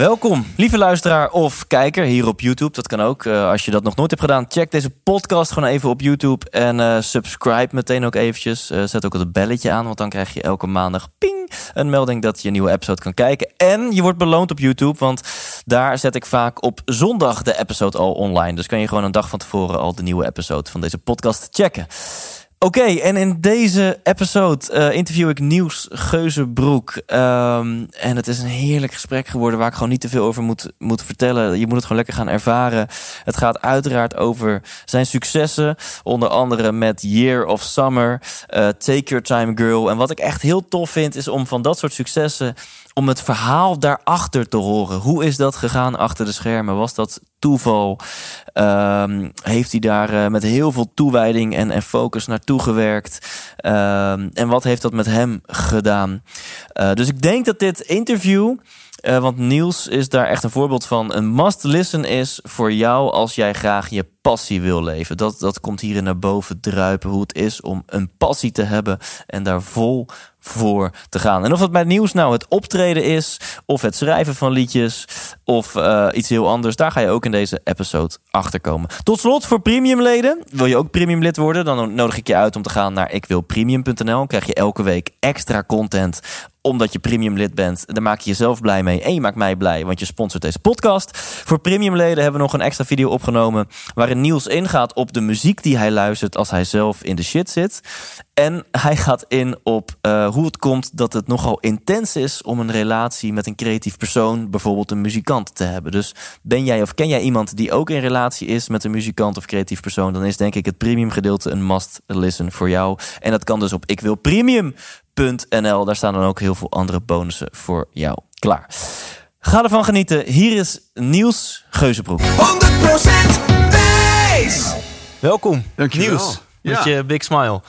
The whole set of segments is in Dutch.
Welkom, lieve luisteraar of kijker hier op YouTube. Dat kan ook. Eh, als je dat nog nooit hebt gedaan, check deze podcast gewoon even op YouTube. En eh, subscribe meteen ook eventjes. Eh, zet ook het belletje aan, want dan krijg je elke maandag ping een melding dat je een nieuwe episode kan kijken. En je wordt beloond op YouTube, want daar zet ik vaak op zondag de episode al online. Dus kan je gewoon een dag van tevoren al de nieuwe episode van deze podcast checken. Oké, en in deze episode eh, interview ik Nieuws Geuzenbroek. Ehm, en het is een heerlijk gesprek geworden waar ik gewoon niet te veel over moet, moet vertellen. Je moet het gewoon lekker gaan ervaren. Het gaat uiteraard over zijn successen. Onder andere met Year of Summer, eh, Take Your Time Girl. En wat ik echt heel tof vind is om van dat soort successen om het verhaal daarachter te horen. Hoe is dat gegaan achter de schermen? Was dat toeval? Ehm, heeft hij daar eh, met heel veel toewijding en, en focus naartoe gewerkt? Ehm, en wat heeft dat met hem gedaan? Uh, dus ik denk dat dit interview. Uh, want Niels is daar echt een voorbeeld van. Een must listen is voor jou als jij graag je passie wil leven. Dat, dat komt hierin naar boven druipen. Hoe het is om een passie te hebben en daar vol voor te gaan. En of het bij nieuws nou het optreden is, of het schrijven van liedjes, of uh, iets heel anders, daar ga je ook in deze episode achter komen. Tot slot voor premiumleden. Wil je ook premium lid worden? Dan nodig ik je uit om te gaan naar ikwilpremium.nl. Krijg je elke week extra content omdat je premium lid bent. Daar maak je jezelf blij mee en je maakt mij blij, want je sponsort deze podcast. Voor premiumleden hebben we nog een extra video opgenomen waarin Niels ingaat op de muziek die hij luistert als hij zelf in de shit zit. En hij gaat in op uh, hoe het komt dat het nogal intens is om een relatie met een creatief persoon, bijvoorbeeld een muzikant, te hebben. Dus ben jij of ken jij iemand die ook in relatie is met een muzikant of creatief persoon, dan is denk ik het premium gedeelte een must listen voor jou. En dat kan dus op ikwilpremium.nl. Daar staan dan ook heel veel andere bonussen voor jou klaar. Ga ervan genieten. Hier is Niels Geuzenbroek. 100% Thijs. Welkom, Dankjewel. Niels. Met je big smile.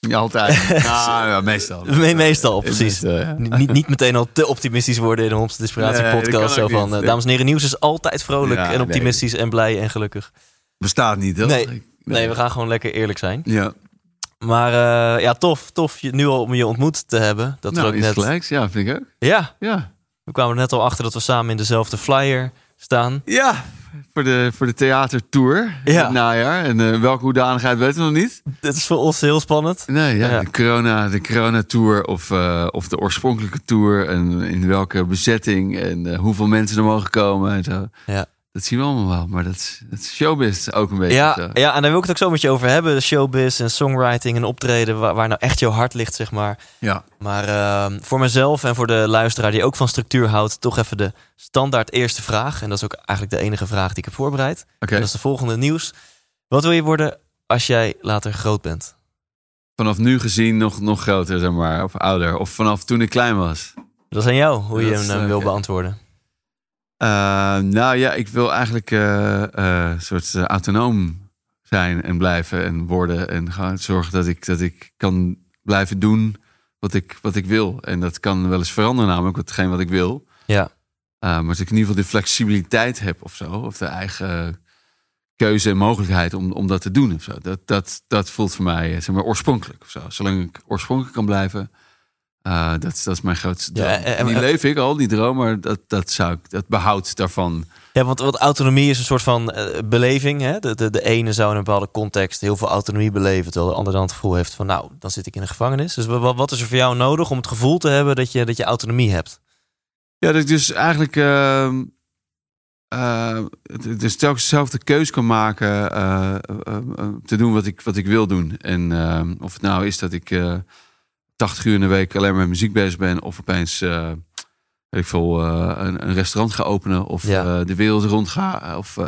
Ja, altijd. nou, ja, meestal. Me- meestal, precies. Meestal, ja. niet, niet meteen al te optimistisch worden in een Homst Inspiratie Nee, podcast. Zo van, niet. eh, dames en heren, nieuws is altijd vrolijk Ja, en optimistisch en blij en gelukkig. Bestaat niet, toch? Nee, nee, we gaan gewoon lekker eerlijk zijn. Ja, Maar eh, ja, tof, tof je, nu al om je ontmoet te hebben. Dat nou, we ook net. gelijks. Ja, vind ik ook. Ja, Ja. we kwamen er net al achter dat we samen in dezelfde flyer staan. Ja, voor de, voor de theatertour in Ja. het najaar. En eh, welke hoedanigheid weten we nog niet. Dit is voor ons heel spannend. Nee, ja, Ja. de corona, de corona tour of, eh, of de oorspronkelijke tour. En in welke bezetting en hoeveel mensen er mogen komen en zo. Ja. Dat zien we allemaal wel. Maar dat is, dat is showbiz ook een beetje. Ja, zo. ja, en daar wil ik het ook zo met je over hebben. De showbiz en songwriting en optreden, waar, waar nou echt jouw hart ligt, zeg maar. ja. Maar ehm, voor mezelf en voor de luisteraar die ook van structuur houdt, toch even de standaard eerste vraag. En dat is ook eigenlijk de enige vraag die ik heb voorbereid. Oké. En dat is de volgende nieuws. Wat wil je worden als jij later groot bent? Vanaf nu gezien nog, nog groter, zeg maar. Of ouder. Of vanaf toen ik klein was. Dat is aan jou, hoe je hem eh, wil beantwoorden. Eh, nou ja, ik wil eigenlijk eh, eh, een soort autonoom zijn en blijven en worden. En gewoon zorgen dat ik, dat ik kan blijven doen wat ik, wat ik wil. En dat kan wel eens veranderen, namelijk hetgeen wat ik wil. Ja, maar dat ik in ieder geval de flexibiliteit heb of zo. Of de eigen keuze en mogelijkheid om, om dat te doen of zo. Dat, dat, dat voelt voor mij zeg maar, oorspronkelijk of zo. Zolang ik oorspronkelijk kan blijven. Eh, dat, is- dat is mijn grootste droom. Ja, en- die leef ik al, die droom. Maar dat, dat zou ik, dat behoud daarvan. ja want, autonomie is een soort van eh, beleving. Hè? De, de, de ene zou in een bepaalde context heel veel autonomie beleven, terwijl de ander dan het gevoel heeft van, nou, dan zit ik in een gevangenis. Dus wa- wa- wat is er voor jou nodig om het gevoel te hebben dat je, dat je autonomie hebt? Ja, dat ik dus eigenlijk dus telkens zelf de keus kan maken eh, te doen wat ik, wat ik wil doen. En ehm, of het nou is dat ik 80 uur in de week alleen maar met muziek bezig ben, of opeens eh, weet ik veel, eh, een, een restaurant ga openen, of Ja. eh, de wereld rond ga, of,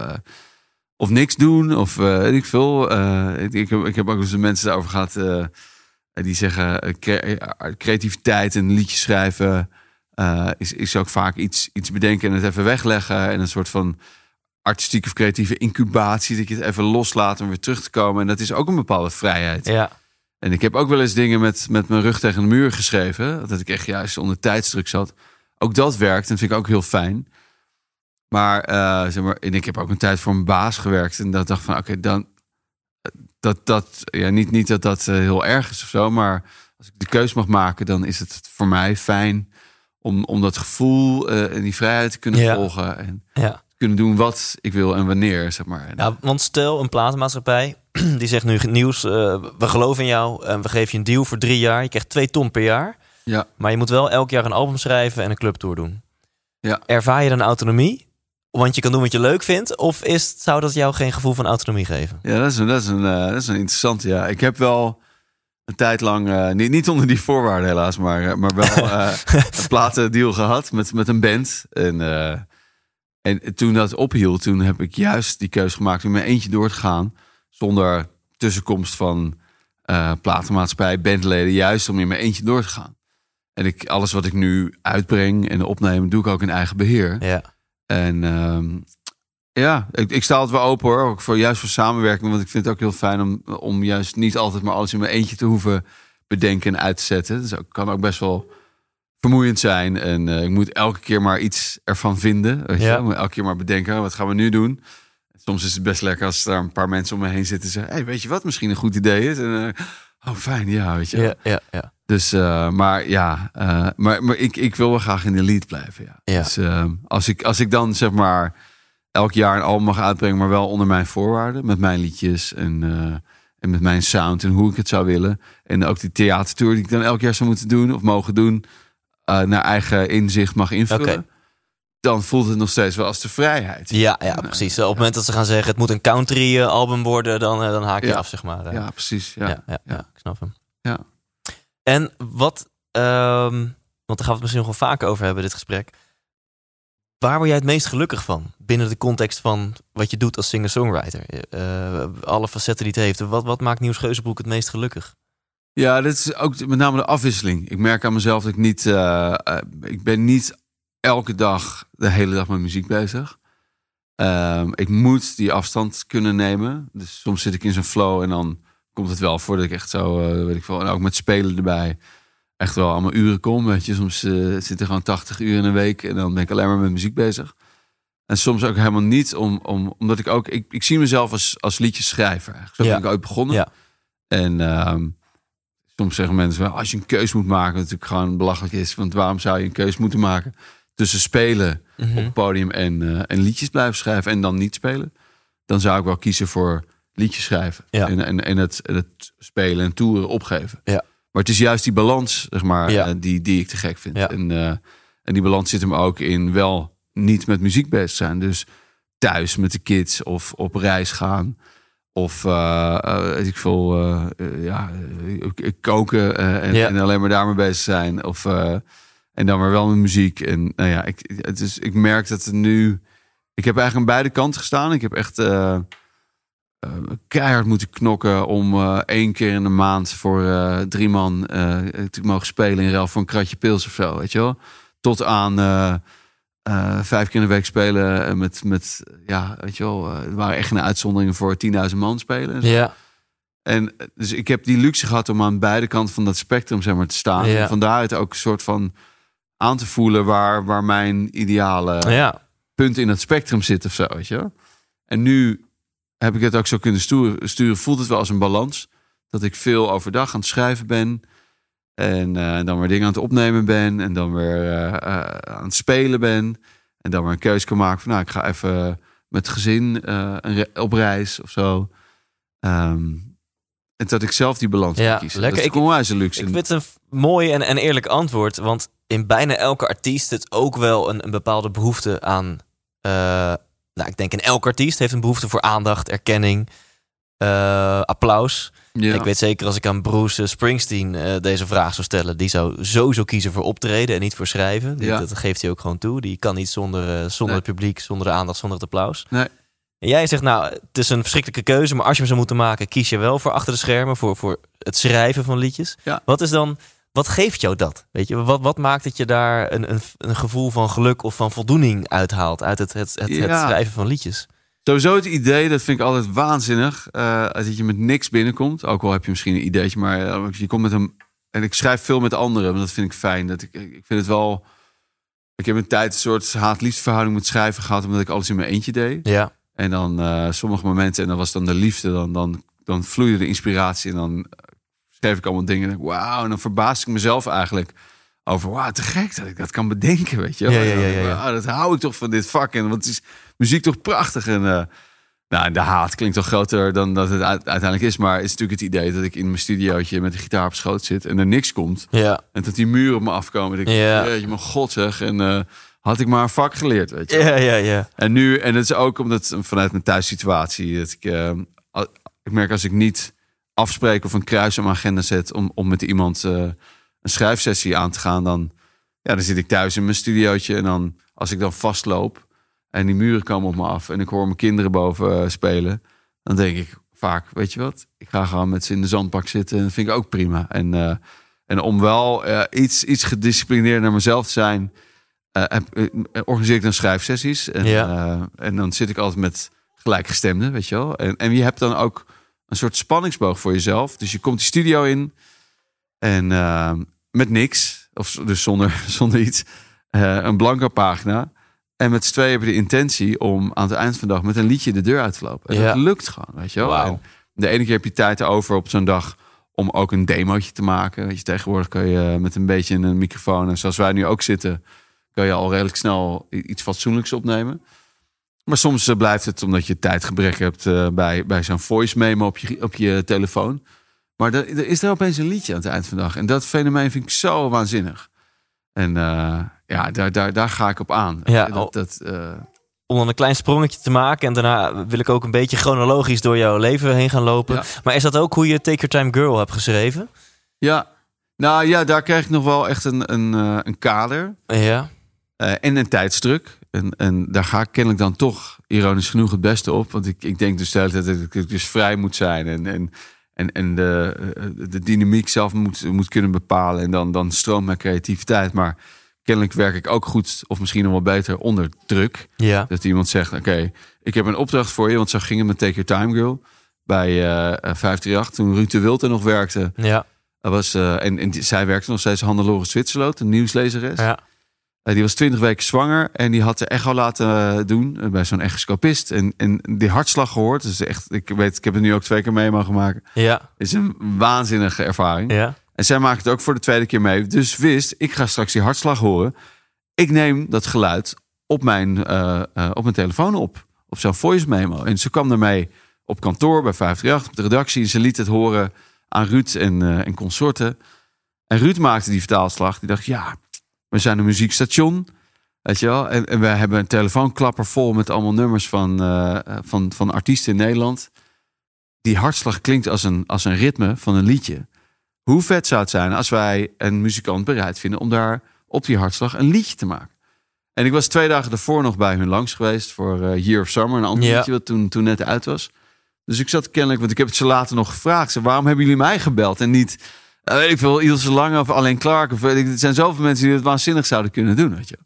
of niks doen, of weet ik veel. Ik, ik, heb, ik heb ook eens met mensen daarover gehad. eh, die zeggen cre- creativiteit en liedjes schrijven is, is ook vaak iets, iets bedenken en het even wegleggen. En een soort van artistieke of creatieve incubatie. Dat je het even loslaat om weer terug te komen. En dat is ook een bepaalde vrijheid. Ja. En ik heb ook wel eens dingen met, met mijn rug tegen de muur geschreven. Dat ik echt juist onder tijdsdruk zat. Ook dat werkt en vind ik ook heel fijn. Maar, eh, zeg maar en ik heb ook een tijd voor mijn baas gewerkt. En dat dacht van, oké, dan... Dat, dat, ja, niet, niet dat dat eh, heel erg is of zo. Maar als ik de keus mag maken, dan is het voor mij fijn... om, om dat gevoel eh, en die vrijheid te kunnen Ja. volgen. En Ja. Kunnen doen wat ik wil en wanneer, zeg maar. Ja, want stel een platenmaatschappij die zegt nu nieuws, eh, we geloven in jou en we geven je een deal voor drie jaar. Je krijgt twee ton per jaar, ja. maar je moet wel elk jaar een album schrijven en een clubtour doen. Ja. Ervaar je dan autonomie? Want je kan doen wat je leuk vindt? Of is, zou dat jou geen gevoel van autonomie geven? Ja, dat is een, dat is een, eh, dat is een interessante. Ja, ik heb wel een tijd lang, eh, niet, niet onder die voorwaarden helaas, maar, maar wel een platendeal gehad met, met een band. En, en toen dat ophield, toen heb ik juist die keuze gemaakt om mijn eentje door te gaan. Zonder tussenkomst van eh platenmaatschappij, bandleden, juist om in mijn eentje door te gaan. En ik, alles wat ik nu uitbreng en opneem, doe ik ook in eigen beheer. Ja. En ehm, ja, ik, ik sta altijd wel open hoor. Ook voor, juist voor samenwerking. Want ik vind het ook heel fijn om, om juist niet altijd maar alles in mijn eentje te hoeven bedenken en uit te zetten. Dus ook, kan ook best wel vermoeiend zijn. En eh, ik moet elke keer maar iets ervan vinden. Weet je? Ja. Ik moet elke keer maar bedenken, wat gaan we nu doen? Soms is het best lekker als er een paar mensen om me heen zitten en zeggen... Hey, weet je wat misschien een goed idee is? En, eh, oh, fijn, ja, weet je. Ja, ja, ja. Dus, eh, maar ja, maar, maar ik, ik wil wel graag in de lead blijven. Ja. Ja. Dus als, ik, als ik dan zeg maar elk jaar een album mag uitbrengen, maar wel onder mijn voorwaarden, met mijn liedjes en, en met mijn sound en hoe ik het zou willen. En ook die theatertour die ik dan elk jaar zou moeten doen of mogen doen, eh, naar eigen inzicht mag invullen. Dan voelt het nog steeds wel als de vrijheid. Ja, ja, precies. Op het moment dat ze gaan zeggen het moet een country eh, album worden, dan, eh, dan haak je Ja. af, zeg maar. Ja, precies. Ja. ja, ja, ja, ik snap hem. Ja. En wat, ehm, want daar gaan we het misschien nog wel vaker over hebben, dit gesprek. Waar word jij het meest gelukkig van? Binnen de context van wat je doet als singer-songwriter. Alle facetten die het heeft. Wat, wat maakt Nieuws Geuzenbroek het meest gelukkig? Ja, dit is ook met name de afwisseling. Ik merk aan mezelf dat ik niet... eh, eh, ik ben niet elke dag de hele dag met muziek bezig. Ehm, ik moet die afstand kunnen nemen. Dus soms zit ik in zo'n flow en dan komt het wel voor dat ik echt zo, eh, weet ik veel, en ook met spelen erbij, echt wel allemaal uren kom. Weet je, soms zit er gewoon 80 uur in een week en dan ben ik alleen maar met muziek bezig. En soms ook helemaal niet, om, om, omdat ik ook, ik, ik zie mezelf als, als liedjeschrijver. Eigenlijk. Zo Ja. ben ik ooit begonnen. Ja. En ehm, soms zeggen mensen wel, als je een keus moet maken, wat natuurlijk gewoon belachelijk is. Want waarom zou je een keus moeten maken tussen spelen op het podium en, eh, en liedjes blijven schrijven en dan niet spelen? Dan zou ik wel kiezen voor liedjes schrijven. Ja. En, en, en, het, het spelen en toeren opgeven. Ja. Maar het is juist die balans, zeg maar, Ja. eh, die, die ik te gek vind. Ja. En, eh, en die balans zit hem ook in wel niet met muziek bezig zijn. Dus thuis met de kids of op reis gaan. Of eh, eh, weet ik veel, eh, ja, koken en, Ja. en alleen maar daarmee bezig zijn. Of, en dan maar wel met muziek. En nou ja, ik, het is, ik merk dat het nu... Ik heb eigenlijk aan beide kanten gestaan. Ik heb echt keihard moeten knokken om eh, één keer in de maand voor drie man te mogen spelen in ruil voor een kratje pils of zo, weet je wel. Tot aan eh, vijf keer in de week spelen eh, met, met ja, weet je wel, eh, er waren echt geen uitzonderingen voor 10.000 man spelen. en zo. Ja, En dus ik heb die luxe gehad om aan beide kanten van dat spectrum zeg maar, te staan. Ja. En vandaar het ook een soort van aan te voelen waar, waar mijn ideale ja. punt in het spectrum zit of zo, weet je wel. En nu heb ik het ook zo kunnen sturen. sturen voelt het wel als een balans. Dat ik veel overdag aan het schrijven ben. En eh, dan weer dingen aan het opnemen ben. En dan weer eh, eh, aan het spelen ben. En dan weer een keuze kan maken van... nou, ik ga even met het gezin re- op reis of zo. Ehm, en dat ik zelf die balans Ja, kiezen. lekker. Dat is luxe. Ik vind het een mooi en, en eerlijk antwoord. Want in bijna elke artiest het ook wel een, een bepaalde behoefte aan. nou, ik denk in elke artiest heeft een behoefte voor aandacht, erkenning, eh, applaus. ja. Ik weet zeker als ik aan Bruce Springsteen eh, deze vraag zou stellen, die zou sowieso kiezen voor optreden en niet voor schrijven. Die- Ja. Dat geeft hij ook gewoon toe. Die kan niet zonder, eh, zonder Nee. het publiek, zonder de aandacht, zonder het applaus. Nee. En jij zegt, nou, het is een verschrikkelijke keuze, maar als je hem zou moeten maken, kies je wel voor achter de schermen, voor, voor het schrijven van liedjes. Ja. Wat is dan, wat geeft jou dat? Weet je, wat, wat maakt dat je daar een, een, een gevoel van geluk of van voldoening uithaalt uit het, het, het, schrijven van liedjes? Sowieso het idee, dat vind ik altijd waanzinnig. eh, dat je met niks binnenkomt. Ook al heb je misschien een ideetje, maar eh, je komt met een. En ik schrijf veel met anderen, want dat vind ik fijn. Dat ik, ik vind het wel. Ik heb een tijd een soort haat-liefde verhouding met schrijven gehad, omdat ik alles in mijn eentje deed. Ja. En dan eh, sommige momenten, en dat was dan de liefde, dan, dan, dan vloeide de inspiratie. En dan schreef ik allemaal dingen. En wauw, en dan verbaas ik mezelf eigenlijk over, wauw, te gek dat ik dat kan bedenken, weet je. Ja, ja, dan, ja, ja, dat hou ik toch van dit vak. En wat is muziek toch prachtig. En eh, nou, de haat klinkt toch groter dan dat het uit- uiteindelijk is. Maar het is natuurlijk het idee dat ik in mijn studiootje met de gitaar op schoot zit en er niks komt. Ja. En dat die muren op me afkomen. En ik, Ja. je mijn god zeg. En eh, had ik maar een vak geleerd, weet je. Ja, ja, ja. En nu, en dat is ook omdat vanuit mijn thuissituatie, dat ik, eh, ik merk als ik niet afspreek of een kruis op mijn agenda zet om, om met iemand eh, een schrijfsessie aan te gaan, dan, ja, dan zit ik thuis in mijn studiootje en dan, als ik dan vastloop en die muren komen op me af en ik hoor mijn kinderen boven eh, spelen, dan denk ik vaak, weet je wat, ik ga gewoon met ze in de zandbak zitten en dat vind ik ook prima. En, eh, en om wel eh, iets, iets gedisciplineerder naar mezelf te zijn, heb- organiseer ik dan schrijfsessies. En, Ja. en dan zit ik altijd met gelijkgestemden, weet je wel. En, en je hebt dan ook een soort spanningsboog voor jezelf. Dus je komt die studio in en met niks, of dus zonder, zonder iets, een blanke pagina. En met z'n tweeën heb je de intentie om aan het eind van de dag met een liedje de deur uit te lopen. En Ja. dat lukt gewoon, weet je wel. En de ene keer heb je tijd over op zo'n dag om ook een demootje te maken. Weet je, tegenwoordig kun je met een beetje een microfoon, en zoals wij nu ook zitten, kun je al redelijk snel iets fatsoenlijks opnemen. Maar soms eh, blijft het omdat je tijdgebrek hebt eh, bij, bij zo'n voice memo op je, op je telefoon. Maar er, er is er opeens een liedje aan het eind van de dag. En dat fenomeen vind ik zo waanzinnig. En eh, ja, daar, daar, daar ga ik op aan. Ja, dat, dat, eh, Om dan een klein sprongetje te maken en daarna wil ik ook een beetje chronologisch door jouw leven heen gaan lopen. Ja. Maar is dat ook hoe je Take Your Time Girl hebt geschreven? ja. Nou ja, daar krijg ik nog wel echt een, een, eh, een kader. Ja. Eh, en een tijdsdruk. En, en daar ga ik kennelijk dan toch, ironisch genoeg, het beste op. Want ik, ik denk dus de hele tijd dat ik dus vrij moet zijn. En, en, en, en de, de dynamiek zelf moet, moet kunnen bepalen. En dan, dan stroomt mijn creativiteit. Maar kennelijk werk ik ook goed, of misschien nog wel beter, onder druk. Ja. Dat iemand zegt, oké, ik heb een opdracht voor je. Want zo ging het met Take Your Time Girl. Bij eh, eh, 538, toen Ruud de Wild er nog werkte. Ja. Dat was, eh, en, en die- zij werkte nog steeds Hannelore Zwitserloot, een nieuwslezeres. Ja. Eh, die was 20 weken zwanger en die had de echo laten eh, doen eh, bij zo'n echoscopist. En, en die hartslag gehoord. Dus echt, ik weet, ik heb het nu ook twee keer mee mogen maken. Ja. is een waanzinnige ervaring. Ja. En zij maakte het ook voor de tweede keer mee. Dus wist, ik ga straks die hartslag horen. Ik neem dat geluid op mijn, eh, eh, op mijn telefoon op. Op zo'n voice memo. En ze kwam daarmee op kantoor bij 538, op de redactie. En ze liet het horen aan Ruud en, eh, en consorten. En Ruud maakte die vertaalslag. Die dacht, ja, we zijn een muziekstation. Weet je wel? En, we hebben een telefoonklapper vol met allemaal nummers van, van, van artiesten in Nederland. Die hartslag klinkt als een, als een ritme van een liedje. Hoe vet zou het zijn als wij een muzikant bereid vinden om daar op die hartslag een liedje te maken? En ik was twee dagen daarvoor nog bij hun langs geweest voor eh, Year of Summer, een ander Ja. liedje wat toen, toen net uit was. Dus ik zat kennelijk, want ik heb het ze later nog gevraagd. Ze, waarom hebben jullie mij gebeld en niet, eh, weet ik veel, Ilse Lange of alleen Clark? Of, ik, er zijn zoveel mensen die het waanzinnig zouden kunnen doen, weet je.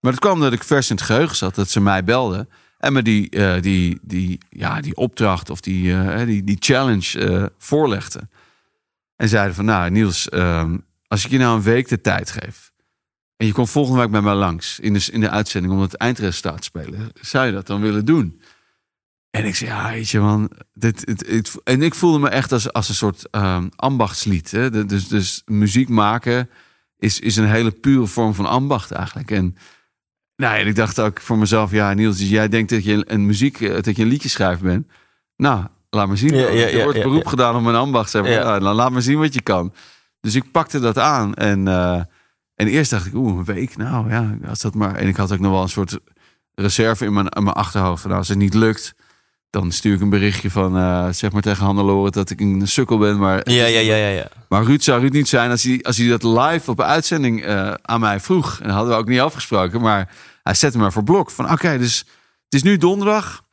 Maar het kwam dat ik vers in het geheugen zat, dat ze mij belden. En me die, eh, die, die, ja, die opdracht of die, die, die challenge voorlegden. En zeiden van, nou Niels, ehm, als ik je nou een week de tijd geef... en je komt volgende week bij mij langs in de, in de uitzending... om het eindresultaat te spelen, zou je dat dan willen doen? En ik zei, ja, weet je man... Dit, en ik voelde me echt als, als een soort ehm, ambachtslied. Hè? Dus, dus muziek maken is, is een hele pure vorm van ambacht eigenlijk. En nou, en ik dacht ook voor mezelf, ja Niels, dus jij denkt dat je een muziek, eh, dat je een liedje schrijver bent. Nou, laat maar zien. Ja, ja, er wordt beroep gedaan om een ambacht. Ja. Nou, dan laat maar zien wat je kan. Dus ik pakte dat aan en, eh, en eerst dacht ik, oeh, een week, nou ja, als dat maar. En ik had ook nog wel een soort reserve in mijn, in mijn achterhoofd. Van, nou, als het niet lukt, dan stuur ik een berichtje van, eh, zeg maar tegen Hannelore dat ik een sukkel ben. Maar Ja, ja, ja, ja, ja. maar Ruud zou Ruud niet zijn als hij, als hij dat live op uitzending eh, aan mij vroeg. En dat hadden we ook niet afgesproken. Maar hij zette me voor blok. Van oké, dus het is nu donderdag.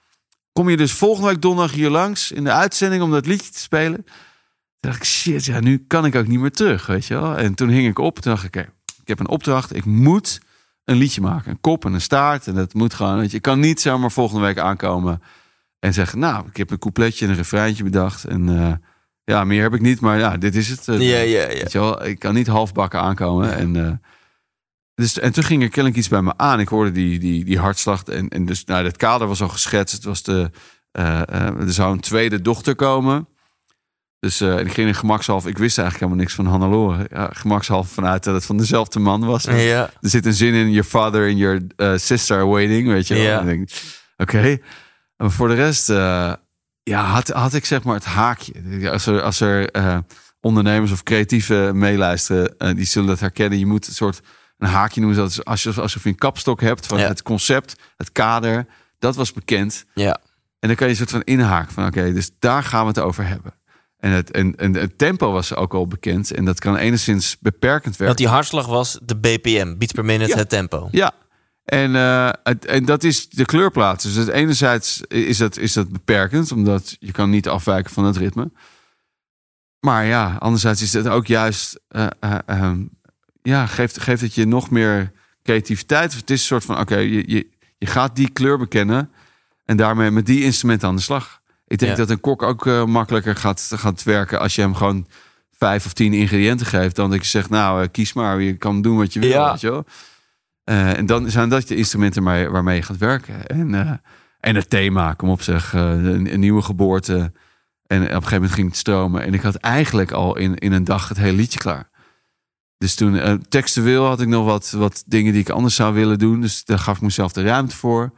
Kom je dus volgende week donderdag hier langs in de uitzending om dat liedje te spelen? Toen dacht ik, shit, ja, nu kan ik ook niet meer terug, weet je wel. En toen hing ik op, toen dacht ik, oké, ik heb een opdracht, ik moet een liedje maken. Een kop en een staart en dat moet gewoon, weet je. Ik kan niet zomaar volgende week aankomen en zeggen, nou, ik heb een coupletje en een refreintje bedacht en... eh, ja, meer heb ik niet, maar ja, dit is het. Eh, Ja, ja, ja. Weet je wel, ik kan niet halfbakken aankomen. En, eh, dus, en toen ging er kennelijk iets bij me aan. Ik hoorde die, die, die hartslag. En, en dus, nou, het kader was al geschetst. Het was de, eh, eh, er zou een tweede dochter komen. Dus en ik ging in gemakshalve. Ik wist eigenlijk helemaal niks van Hannelore. Ja, gemakshalve vanuit dat het van dezelfde man was. Ja. Er zit een zin in your father and your sister are waiting, weet je wel. Ja. Oké. Maar voor de rest, ja, had, had ik zeg maar het haakje. Als er, als er ondernemers of creatieven meeluisteren, die zullen dat herkennen. Je moet een soort een haakje noemen. zodat Als je, alsof je een kapstok hebt van Ja. het concept, het kader. Dat was bekend. Ja. En dan kan je een soort van inhaken van oké, dus daar gaan we het over hebben. En het, en, en het tempo was ook al bekend. En dat kan enigszins beperkend werken. Want die hartslag was de BPM, beats per minute, Ja. het tempo. Ja. En, eh, het, en dat is de kleurplaat. Dus het enerzijds is dat, is dat beperkend, omdat je kan niet afwijken van het ritme. Maar ja, anderzijds is het ook juist, eh, eh, ehm, ja, geeft, geeft het je nog meer creativiteit. Het is een soort van, oké, je, je, je gaat die kleur bekennen en daarmee met die instrumenten aan de slag. Ik denk Ja. dat een kok ook eh, makkelijker gaat, gaat werken als je hem gewoon vijf of tien ingrediënten geeft. Dan dat je zegt, nou, eh, kies maar, je kan doen wat je wil. Ja. Weet je wel? Eh, en dan zijn dat de instrumenten waar, waarmee je gaat werken. En, en het thema, kom op zeg, een, een nieuwe geboorte. En op een gegeven moment ging het stromen. En ik had eigenlijk al in, in een dag het hele liedje klaar. Dus toen, eh, textueel had ik nog wat, wat dingen die ik anders zou willen doen. Dus daar gaf ik mezelf de ruimte voor.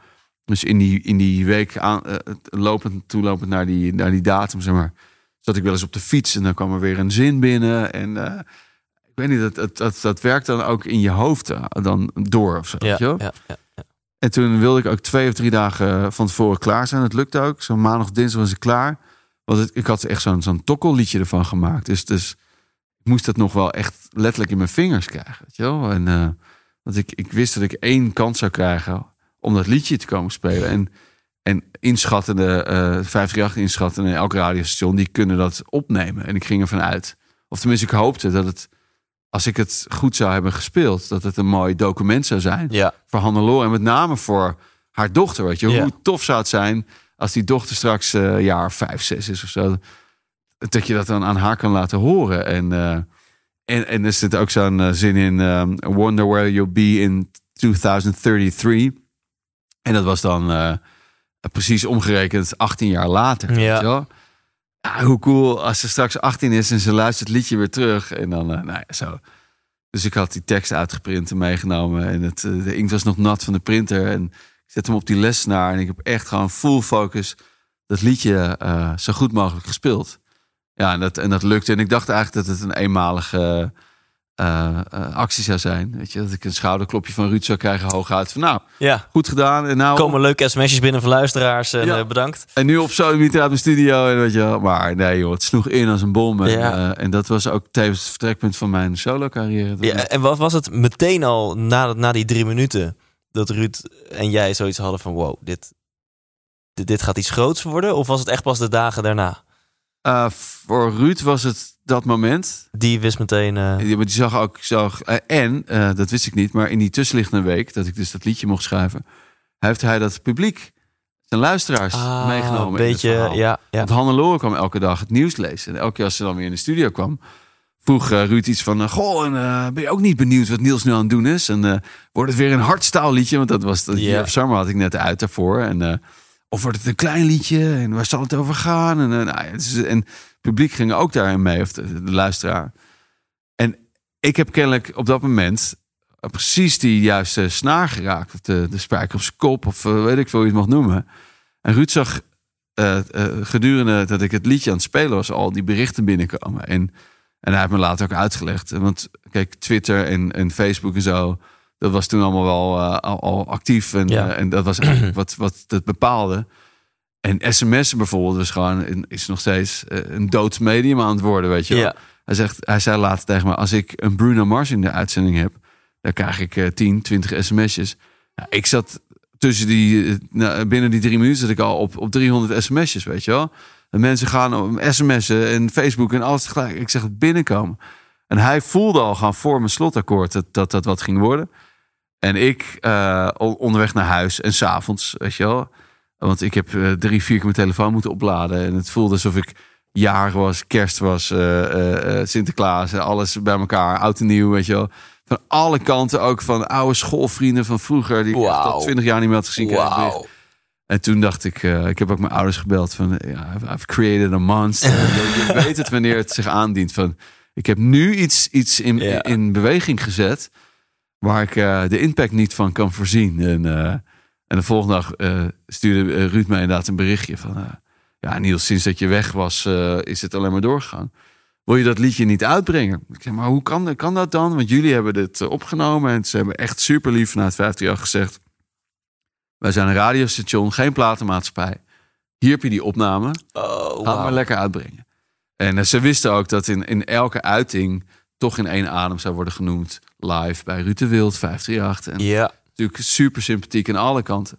Dus in die, in die week aan, eh, lopend, toelopend naar die, naar die datum, zeg maar, zat ik wel eens op de fiets en dan kwam er weer een zin binnen. En eh, ik weet niet, dat, dat, dat, dat werkt dan ook in je hoofd dan door of zo. Ja, weet je wel? ja, ja. En toen wilde ik ook twee of drie dagen van tevoren klaar zijn. Het lukte ook. Zo maandag, dinsdag was ik klaar. Want het- ik had echt zo'n zo'n tokkelliedje ervan gemaakt. Dus, dus moest dat nog wel echt letterlijk in mijn vingers krijgen. Weet je wel? En, eh, want ik, ik wist dat ik één kans zou krijgen om dat liedje te komen spelen. En, en inschattende, eh 538 inschattende, elk radiostation, die kunnen dat opnemen. En ik ging ervan uit. Of tenminste, ik hoopte dat het, als ik het goed zou hebben gespeeld, dat het een mooi document zou zijn Ja. voor Hannelore. En met name voor haar dochter. Weet je, Ja. hoe tof zou het zijn als die dochter straks eh jaar vijf, zes is of zo. Dat je dat dan aan haar kan laten horen. En, eh, en, en er zit ook zo'n eh, zin in ehm, Wonder where you'll be in 2033. En dat was dan eh, precies omgerekend 18 jaar later. Ja. Weet je wel? Ja, hoe cool als ze straks 18 is en ze luistert het liedje weer terug. En dan, nou ja, zo. Dus ik had die tekst uitgeprint en meegenomen. En het, de inkt was nog nat van de printer. En ik zet hem op die lesnaar. En ik heb echt gewoon full focus dat liedje zo goed mogelijk gespeeld. Ja, en dat, en dat lukte. En ik dacht eigenlijk dat het een eenmalige eh, eh, actie zou zijn. Weet je, dat ik een schouderklopje van Ruud zou krijgen hooguit. Van nou, ja. goed gedaan. En nou, Komen leuke sms'jes binnen van luisteraars en Ja. eh, bedankt. en nu op zo'n meter uit mijn studio. En weet je, maar nee joh, het sloeg in als een bom. En, Ja. en dat was ook tevens het vertrekpunt van mijn solo carrière. Ja, en wat was het meteen al na, na die drie minuten dat Ruud en jij zoiets hadden van wow, dit, dit, dit gaat iets groots worden? Of was het echt pas de dagen daarna? Eh, voor Ruud was het dat moment. Die wist meteen. eh, Die, zag ook, zag, eh, en dat wist ik niet, maar in die tussenliggende week dat ik dus dat liedje mocht schrijven, heeft hij dat publiek, zijn luisteraars, ah, meegenomen. Een beetje, ja. ja. Want Hannelore kwam elke dag het nieuws lezen. En elke keer als ze dan weer in de studio kwam, vroeg Ruud iets van... Goh, en, ben je ook niet benieuwd wat Niels nu aan het doen is? En wordt het weer een hardstaal liedje? Want dat was dat of Summer had ik net uit daarvoor. En, of wordt het een klein liedje? En waar zal het over gaan? En, eh, nou, het publiek ging ook daarin mee, of de, luisteraar. En ik heb kennelijk op dat moment eh, precies die juiste snaar geraakt. Of de, spijker op zijn kop, of eh, weet ik veel hoe je het mag noemen. En Ruud zag gedurende dat ik het liedje aan het spelen was, al die berichten binnenkomen. En, en hij heeft me later ook uitgelegd. Want kijk, Twitter en, en Facebook en zo, dat was toen allemaal wel eh, al, al actief. En, Ja. eh, en dat was eigenlijk wat, wat het bepaalde. En sms'en bijvoorbeeld was gewoon, is nog steeds eh, een dood medium aan het worden, weet je wel. Ja. Hij, zegt, hij zei laatst tegen me, als ik een Bruno Mars in de uitzending heb, dan krijg ik eh 10, 20 sms'jes. Nou, ik zat tussen die, nou, binnen die drie minuten zit ik al op, op 300 sms'jes, weet je wel. En mensen gaan om sms'en en Facebook en alles tegelijk. Ik zeg het binnenkomen. En hij voelde al gaan voor mijn slotakkoord dat dat, dat wat ging worden. En ik eh, onderweg naar huis en s'avonds, weet je wel. Want ik heb eh, drie, vier keer mijn telefoon moeten opladen. En het voelde alsof ik jaar was, kerst was, eh, Sinterklaas, alles bij elkaar, oud en nieuw, weet je wel. Van alle kanten, ook van oude schoolvrienden van vroeger, die ik al twintig jaar niet meer had gezien. En toen dacht ik, ik heb ook mijn ouders gebeld van, ja, I've- created a monster. je, je weet het wanneer het zich aandient. Van, ik heb nu iets, iets in, Ja. in beweging gezet waar ik eh, de impact niet van kan voorzien. En, eh, en de volgende dag eh, stuurde Ruud mij inderdaad een berichtje van, ja Niels, sinds dat je weg was, is het alleen maar doorgegaan. Wil je dat liedje niet uitbrengen? Ik zeg, maar hoe kan, kan dat dan? Want jullie hebben dit opgenomen en ze hebben echt super lief vanuit 538 gezegd. Wij zijn een radiostation, geen platenmaatschappij. Hier heb je die opname. Oh, Ga het wauw. maar lekker uitbrengen. En ze wisten ook dat in, in elke uiting toch in één adem zou worden genoemd. Live bij Ruud de Wild, 538. En Ja. natuurlijk super sympathiek aan alle kanten.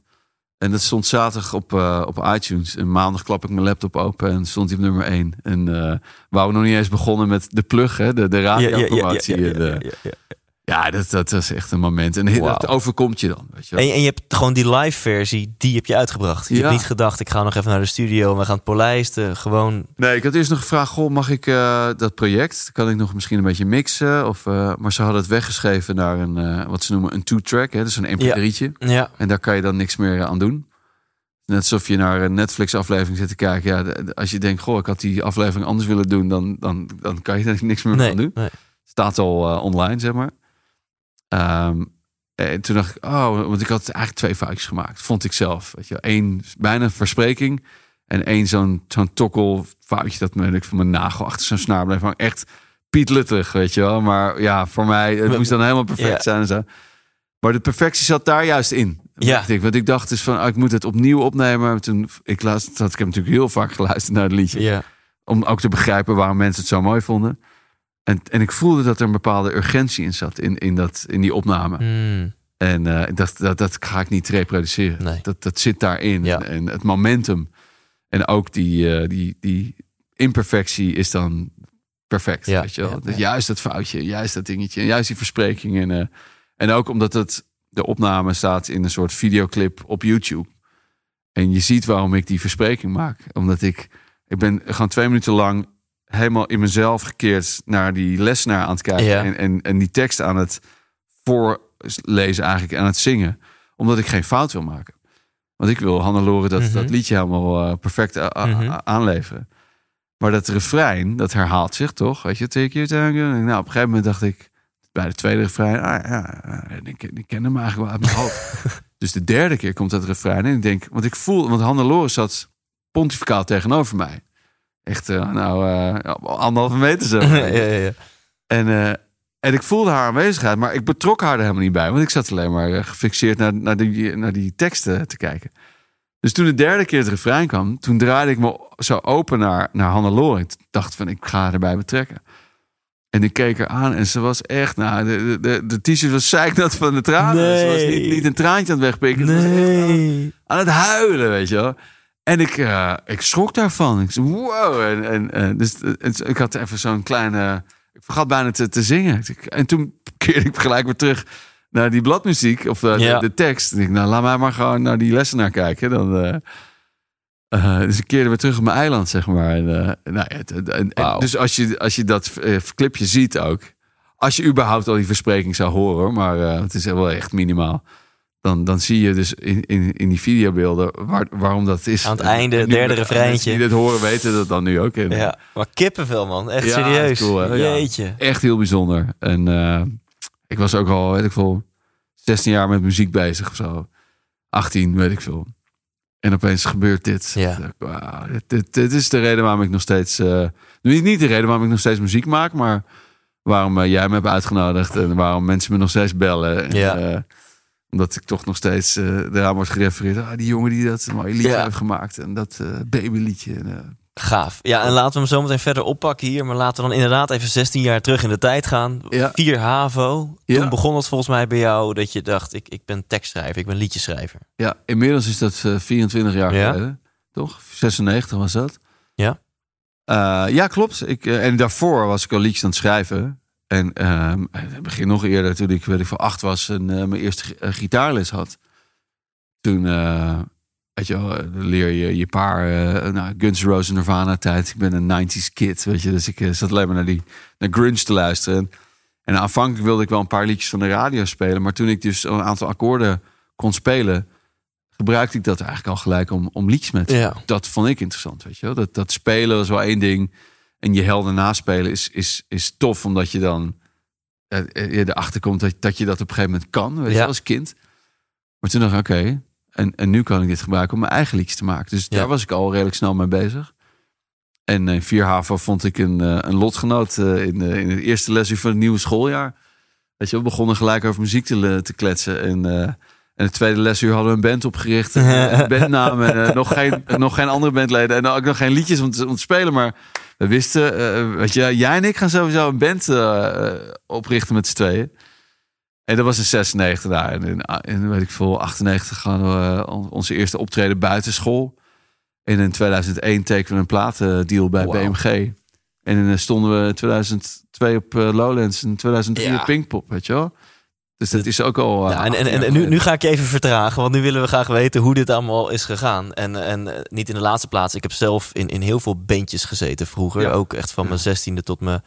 En dat stond zaterdag op, eh, op iTunes. En maandag klap ik mijn laptop open en stond hij op nummer 1. En waar we nog niet eens begonnen met de plug, hè, de, de radiopromotie. ja, ja, ja, ja. dat, dat was echt een moment. En dat overkomt je dan. Weet je wel. En, en je hebt gewoon die live versie, die heb je uitgebracht. Je Ja. hebt niet gedacht, ik ga nog even naar de studio en we gaan het polijsten. Gewoon, Nee, ik had eerst nog gevraagd: goh, mag ik eh, dat project? Kan ik nog misschien een beetje mixen? Of, eh, maar ze hadden het weggeschreven naar een, eh, wat ze noemen een two-track. Hè? Dus een mp3'tje. ja. En daar kan je dan niks meer aan doen. Net alsof je naar een Netflix-aflevering zit te kijken. Ja, als je denkt, goh, ik had die aflevering anders willen doen, dan, dan, dan kan je er niks meer Nee, aan doen. nee. Staat al online, zeg maar. Ehm, en toen dacht ik, oh, want ik had eigenlijk twee foutjes gemaakt, vond ik zelf. Weet je. Eén bijna verspreking en één zo'n zo'n tokkel foutje dat me ik van mijn nagel achter zo'n snaar bleef. Maar echt Piet Luttig, weet je wel. Maar ja, voor mij, het Maar- moest dan helemaal perfect Ja. zijn en zo. Maar de perfectie zat daar juist in. Ja. Dacht ik, want ik dacht dus van, ah, ik moet het opnieuw opnemen. Toen ik luisterde, ik heb natuurlijk heel vaak geluisterd naar het liedje. Ja. Om ook te begrijpen waarom mensen het zo mooi vonden. En, en ik voelde dat er een bepaalde urgentie in zat in, in, dat, in die opname. Hmm. En ik dacht, dat, dat ga ik niet reproduceren. Nee. Dat, dat zit daarin. Ja. En het momentum. En ook die, eh, die, die imperfectie is dan perfect. Ja, Weet je wel? ja. Juist dat foutje, juist dat dingetje. En juist die verspreking. En, eh, en ook omdat het, de opname staat in een soort videoclip op YouTube. En je ziet waarom ik die verspreking maak. Omdat ik, ik ben gewoon twee minuten lang helemaal in mezelf gekeerd naar die lesnaar aan het kijken. Ja. En, en, en die tekst aan het voorlezen eigenlijk, aan het zingen. Omdat ik geen fout wil maken. Want ik wil Hannelore dat, Mhm. dat liedje helemaal eh, perfect a- Mhm. aanleveren. Maar dat refrein, dat herhaalt zich toch? Weet je, take your time. Nou, op een gegeven moment dacht ik, bij de tweede refrein, ah, ja, ja, ik, ken- ik ken hem eigenlijk wel uit mijn hoofd. dus de derde keer komt dat refrein en ik denk, want ik voel, want Hannelore zat pontificaal tegenover mij. Echt, eh, nou, eh, anderhalve meter zo. ja, ja, ja. En, eh, en ik voelde haar aanwezigheid, maar ik betrok haar er helemaal niet bij. Want ik zat alleen maar gefixeerd naar, naar, die, naar die teksten te kijken. Dus toen de derde keer het refrein kwam, toen draaide ik me zo open naar, naar Hannelore. Ik dacht van, ik ga haar erbij betrekken. En ik keek haar aan en ze was echt, nou, de, de, de, t-shirt was zeiknat van de tranen. Ze was Nee. niet, niet een traantje aan het wegpikken. Ze was echt aan, Nee. aan het huilen, weet je wel. En ik, eh, ik schrok daarvan. Ik zei, wow. En, en, eh, dus, eh, ik had even zo'n kleine... Ik vergat bijna te, te zingen. En toen keerde ik gelijk weer terug naar die bladmuziek. Of Ja. de, de tekst. En ik nou, laat mij maar gewoon naar die lessenaar kijken. Dan, dus ik keerde weer terug op mijn eiland, zeg maar. En, nou, ja, het- het- en- en Wauw. dus als je, als je dat clipje ziet ook... Als je überhaupt al die verspreking zou horen, maar het is wel echt minimaal. Dan, dan zie je dus in, in, in die videobeelden waar, waarom dat is. Aan het einde, derde refreintje. Die dit horen weten dat dan nu ook. En, Ja, maar kippenvel, man. Echt Ja, serieus. cool? Ja. Jeetje. Echt heel bijzonder. En eh, ik was ook al, weet ik veel, 16 jaar met muziek bezig of zo. 18, weet ik veel. En opeens gebeurt dit. Ja. Wauw, dit, dit, dit is de reden waarom ik nog steeds... eh, niet, niet de reden waarom ik nog steeds muziek maak, maar waarom eh, jij me hebt uitgenodigd en waarom mensen me nog steeds bellen. En, Ja. Omdat ik toch nog steeds eh eraan wordt gerefereerd. Ah, die jongen die dat mooie liedje Ja. heeft gemaakt. En dat eh babyliedje. En, eh, Gaaf. Ja, en laten we hem zo meteen verder oppakken hier. Maar laten we dan inderdaad even 16 jaar terug in de tijd gaan. Ja. Vier HAVO. Ja. Toen begon het volgens mij bij jou dat je dacht... ik, ik ben tekstschrijver, ik ben liedjeschrijver. Ja, inmiddels is dat eh, 24 jaar Ja. geleden. Toch? 96 was dat. Ja. Ja, klopt. Ik, en daarvoor was ik al liedjes aan het schrijven. En ehm het begin nog eerder, toen ik, weet ik voor acht was en eh, mijn eerste eh, gitaarles had. Toen, eh, weet je wel, leer je je paar nou, Guns N' Roses Nirvana tijd. Ik ben een 90s kid, weet je. Dus ik zat alleen maar naar die naar grunge te luisteren. En aanvankelijk wilde ik wel een paar liedjes van de radio spelen. Maar toen ik dus een aantal akkoorden kon spelen, gebruikte ik dat eigenlijk al gelijk om, om liedjes met. Ja. Dat vond ik interessant, weet je wel. Dat, dat spelen was wel één ding. En je helden naspelen is, is, is tof, omdat je dan eh, eh, je erachter komt dat, dat je dat op een gegeven moment kan, weet je Ja. als kind. Maar toen dacht ik, oké, en, en nu kan ik dit gebruiken om mijn eigen liedjes te maken. Dus Ja. daar was ik al redelijk snel mee bezig. En in Vierhaven vond ik een, eh, een lotgenoot eh, in, eh, in het eerste lesuur van het nieuwe schooljaar. Weet je, we begonnen gelijk over muziek te, te kletsen. En, eh, en het tweede lesuur hadden we een band opgericht. En, een bandnaam en eh, nog, geen, nog geen andere bandleden. En ook nog geen liedjes om te, om te spelen. Maar we wisten, eh, weet je, jij en ik gaan sowieso een band eh, oprichten met z'n tweeën. En dat was in 96 daar. En in, in weet ik veel, 98 gaan we on- onze eerste optreden buitenschool. En in 2001 tekenen we een platendeal bij. BMG. En dan stonden we in 2002 op Lowlands en in 2003 Ja. op Pinkpop, weet je wel. Dus dat is ook al. eh, Ja, en, en, 18 en, jaar en nu, nu ga ik je even vertragen, want nu willen we graag weten hoe dit allemaal is gegaan. En, en eh, niet in de laatste plaats, ik heb zelf in, in heel veel bandjes gezeten vroeger. Ja. Ook echt van mijn zestiende tot mijn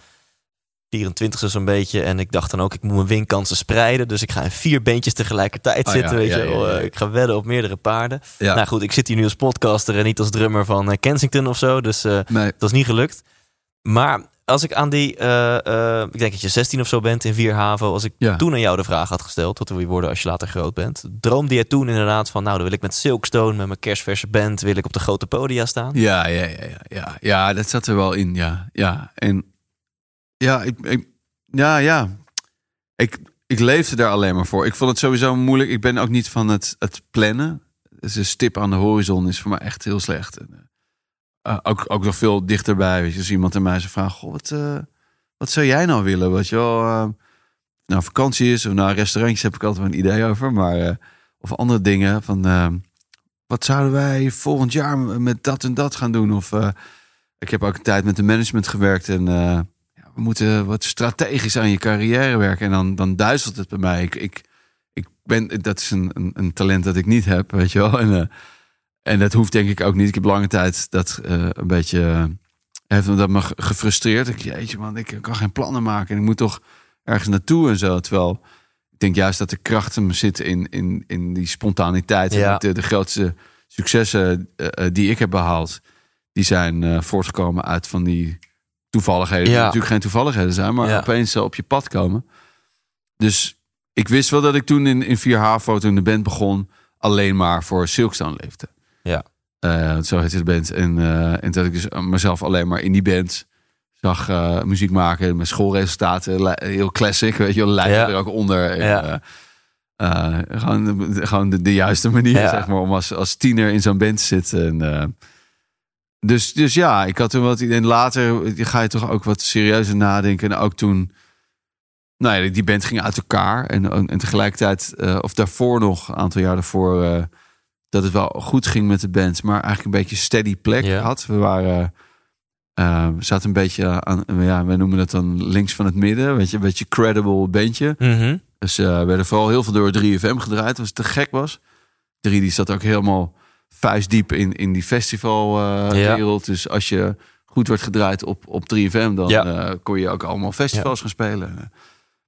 24e zo'n beetje. En ik dacht dan ook, ik moet mijn winkansen spreiden. Dus ik ga in vier bandjes tegelijkertijd Oh, zitten, ja, weet ja, je ja, Ik ga wedden op meerdere paarden. Nou goed, ik zit hier nu als podcaster en niet als drummer van eh, Kensington of zo. Dus Nee. dat is niet gelukt. Maar als ik aan die, eh, eh, ik denk dat je 16 of zo bent in vier HAVO. Als ik Ja. toen aan jou de vraag had gesteld, wat wil je worden als je later groot bent? Droomde je toen inderdaad van, nou dan wil ik met Silkstone, met mijn kerstverse band, wil ik op de grote podia staan? Ja, ja, ja, ja, ja. Ja, dat zat er wel in, ja. Ja, en ja, ik, ik, ja, ja. Ik, ik leefde daar alleen maar voor. Ik vond het sowieso moeilijk. Ik ben ook niet van het, het plannen. Dus een stip aan de horizon is voor mij echt heel slecht. En, eh, ook, ook nog veel dichterbij. Weet je, als iemand aan mij zou vragen, wat, eh, wat zou jij nou willen? Wat je wel, eh, nou vakantie is of nou restaurantjes heb ik altijd wel een idee over. Maar, eh, of andere dingen van... eh, wat zouden wij volgend jaar met dat en dat gaan doen? Of eh, ik heb ook een tijd met de management gewerkt en ja, we moeten wat strategisch aan je carrière werken. En dan, dan duizelt het bij mij. Ik, ik, ik ben, dat is een, een, talent dat ik niet heb, weet je wel. En, en dat hoeft denk ik ook niet. Ik heb lange tijd dat eh, een beetje, eh, heeft me dat me ge- gefrustreerd. Ik, jeetje man, ik kan geen plannen maken. En ik moet toch ergens naartoe en zo. Terwijl ik denk juist dat de kracht hem zit in, in, in die spontaniteit. Ja. De, de grootste successen eh, die ik heb behaald, die zijn voortgekomen uit van die toevalligheden. Die Ja. natuurlijk geen toevalligheden zijn, maar Ja. opeens op je pad komen. Dus ik wist wel dat ik toen in, in 4 HAVO, toen de band begon, alleen maar voor Silkstone leefde. Ja. Eh, zo heette de band. En, eh, en dat ik dus mezelf alleen maar in die band zag eh, muziek maken. Met schoolresultaten, heel classic, weet je wel, Ja. er ook onder. En, Ja. gewoon de, gewoon de, de juiste manier, Ja. zeg maar, om als, als tiener in zo'n band te zitten. En, dus, dus ja, ik had toen wat. En later ga je toch ook wat serieuzer nadenken. En ook toen, nou ja, die band ging uit elkaar. En, en tegelijkertijd, of daarvoor nog, een aantal jaar daarvoor, dat het wel goed ging met de band. Maar eigenlijk een beetje steady plek had. We waren, eh, we zaten een beetje aan, ja, we noemen dat dan links van het midden. Weet je, een beetje credible bandje. Mhm. Dus eh, we werden vooral heel veel door 3FM gedraaid, was het te gek was. 3 die zat ook helemaal vuistdiep in, in die festivalwereld. Dus als je goed werd gedraaid op, op 3FM, dan eh, kon je ook allemaal festivals gaan spelen.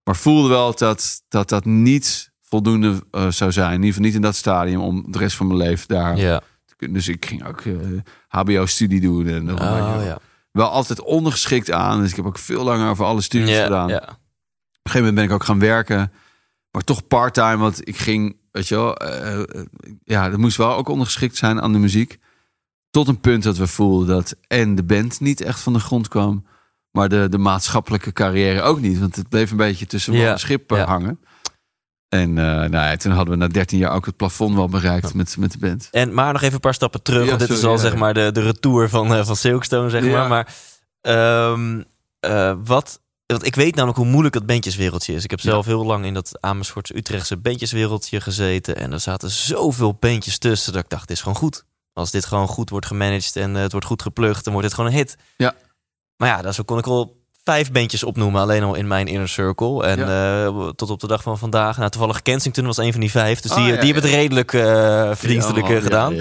Maar voelde wel dat dat, dat niet voldoende eh, zou zijn. In ieder geval niet in dat stadium om de rest van mijn leven daar Ja. te kunnen. Dus ik ging ook eh, HBO-studie doen. En Oh, ja. wel altijd ondergeschikt aan. Dus ik heb ook veel langer over alle studies gedaan. ja. Op een gegeven moment ben ik ook gaan werken. Maar toch part-time, want ik ging, weet je wel, eh, ja, dat moest wel ook ondergeschikt zijn aan de muziek. Tot een punt dat we voelden dat en de band niet echt van de grond kwam, maar de, de maatschappelijke carrière ook niet. Want het bleef een beetje tussen en schip hangen. En uh, nou ja, toen hadden we na 13 jaar ook het plafond wel bereikt met, met de band. En maar nog even een paar stappen terug. want dit is al zeg maar de, de retour van, uh, van Silkstone, zeg maar. Maar um, uh, wat want ik weet namelijk hoe moeilijk het bandjeswereldje is. Ik heb zelf heel lang in dat Amersfoortse Utrechtse bandjeswereldje gezeten. En er zaten zoveel bandjes tussen dat ik dacht, dit is gewoon goed. Als dit gewoon goed wordt gemanaged en het wordt goed geplukt, dan wordt dit gewoon een hit. Ja. Maar ja, dat zo kon ik al vijf bandjes opnoemen, alleen al in mijn inner circle. En uh, tot op de dag van vandaag. Nou, toevallig Kensington was een van die vijf. Dus Oh, die, ja, die hebben het redelijk uh, verdienstelijk Ja, uh, gedaan. Uh,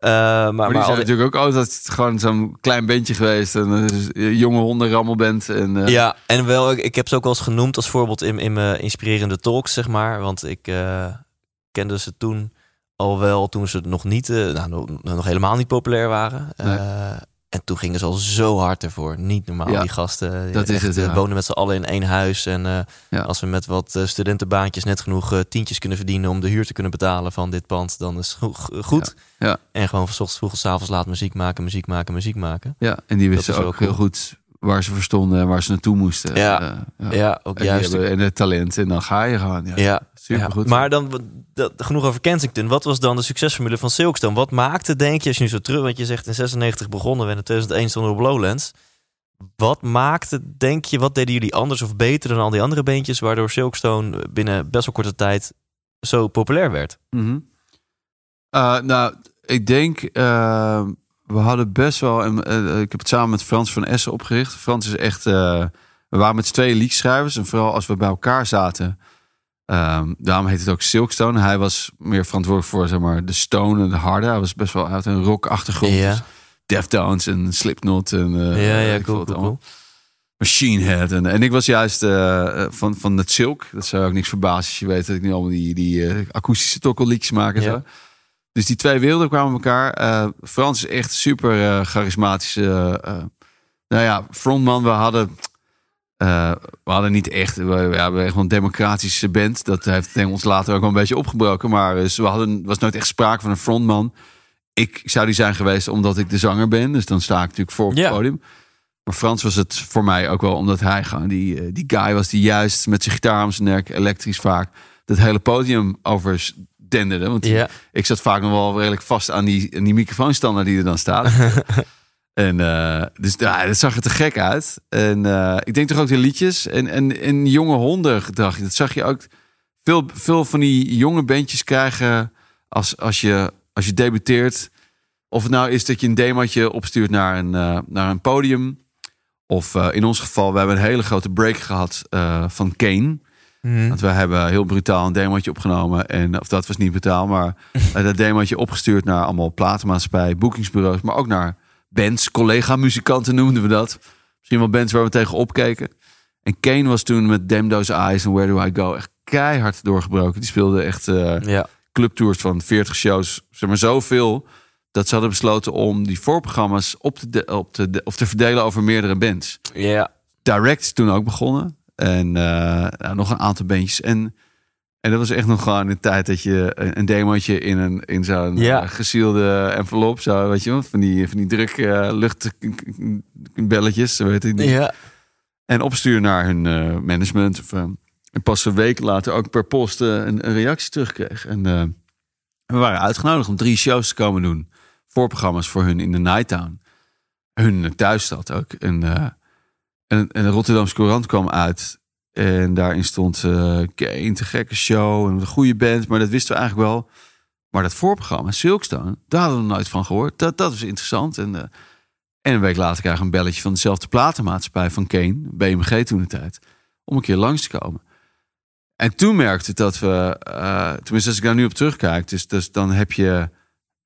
maar, Maar die maar zijn al- natuurlijk ook altijd gewoon zo'n klein bandje geweest. En een jonge hondenrammelband. En, eh, Ja, en wel, ik, heb ze ook wel eens genoemd als voorbeeld in, in mijn inspirerende talks, zeg maar. Want ik eh, kende ze toen al wel, toen ze nog niet, eh, nou, nog, nog helemaal niet populair waren. Nee. En toen gingen ze al zo hard ervoor. Niet normaal, Ja, die gasten. Dat is het, eh, ja. wonen met z'n allen in één huis. En eh, Ja. als we met wat eh, studentenbaantjes net genoeg tientjes kunnen verdienen... om de huur te kunnen betalen van dit pand, dan is het go- go- goed. Ja. En gewoon van ochtends vroeg tot avonds laat muziek maken, muziek maken, muziek maken. Ja, en die wisten ook cool. heel goed waar ze verstonden en waar ze naartoe moesten. Ja. Eh, Ja, ook En, juist. hebben- en het talent. En dan ga je gewoon. Ja, Ja, supergoed. Ja, maar dan dat, genoeg over Kensington. Wat was dan de succesformule van Silkstone? Wat maakte, denk je, als je nu zo terug, want je zegt in 96 begonnen we en in 2001 stonden we op Lowlands. Wat maakte, denk je, wat deden jullie anders of beter dan al die andere beentjes, waardoor Silkstone binnen best wel korte tijd zo populair werd? Mhm. Eh, nou, ik denk, eh, we hadden best wel, en, eh, ik heb het samen met Frans van Essen opgericht. Frans is echt, eh, we waren met z'n tweeën liedschrijvers en vooral als we bij elkaar zaten, ehm, daarom heet het ook Silkstone. Hij was meer verantwoordelijk voor, zeg maar, de stone en de harde. Hij was best wel uit een rock achtergrond. Ja. Dus Deftones en Slipknot en eh, ja, ja, cool. Machine Head. En, en ik was juist eh, van, van het Silk. Dat zou ook niks verbazen als je weet dat ik nu allemaal die, die eh, akoestische tokkelliedjes maak en Ja. zo. Dus die twee werelden kwamen elkaar. Eh, Frans is echt super eh, charismatische. eh, nou ja, frontman. We hadden, we hadden niet echt. We, we hebben echt wel een democratische band. Dat heeft denk ons later ook wel een beetje opgebroken. Maar dus we hadden was nooit echt sprake van een frontman. Ik zou die zijn geweest omdat ik de zanger ben. Dus dan sta ik natuurlijk voor op het podium. Maar Frans was het voor mij ook wel omdat hij gewoon die, die guy was die juist met zijn gitaar om zijn nek, elektrisch vaak, dat hele podium over Want Ja. ik zat vaak nog wel redelijk vast aan die, aan die microfoonstander die er dan staat. en eh, dus ja, dat zag er te gek uit. En eh, ik denk toch ook de liedjes en, en, en jonge honden gedacht. Dat zag je ook. Veel, veel van die jonge bandjes krijgen als, als, je, als je debuteert. Of het nou is dat je een demootje opstuurt naar een, eh, naar een podium. Of in ons geval, we hebben een hele grote break gehad eh, van Kane. Mhm. Want wij hebben heel brutaal een demootje opgenomen. En, of dat was niet brutaal, maar dat demootje opgestuurd naar allemaal platenmaatschappij, boekingsbureaus. Maar ook naar bands, collega-muzikanten noemden we dat. Misschien wel bands waar we tegen opkeken. En Kane was toen met Damn Those Eyes en Where Do I Go echt keihard doorgebroken. Die speelde echt Ja. clubtours van 40 shows. Zeg maar zoveel dat ze hadden besloten om die voorprogramma's op te, de- op te, de- of te verdelen over meerdere bands. Ja. Direct toen ook begonnen. En eh, nou, nog een aantal bandjes. En, en dat was echt nog gewoon een tijd dat je een, een demootje in, een, in zo'n Ja. eh, gesielde envelop, zo, weet je wel, van die, van die druk eh, luchtbelletjes, zo weet ik niet. Ja. En opsturen naar hun management. Of, en pas een week later ook per post een, een reactie terugkreeg. En we waren uitgenodigd om drie shows te komen doen. Voorprogramma's voor hun in de Nighttown. Hun thuisstad ook. En, en, de Rotterdamse Courant kwam uit. En daarin stond eh Kane, te gekke show. En een goede band. Maar dat wisten we eigenlijk wel. Maar dat voorprogramma, Silkstone, daar hadden we nooit van gehoord. Dat, dat was interessant. En, eh, en een week later krijg ik een belletje van dezelfde platenmaatschappij van Kane, BMG toen de tijd, om een keer langs te komen. En toen merkte ik dat we, eh, tenminste als ik daar nu op terugkijk, dus, dus dan heb je,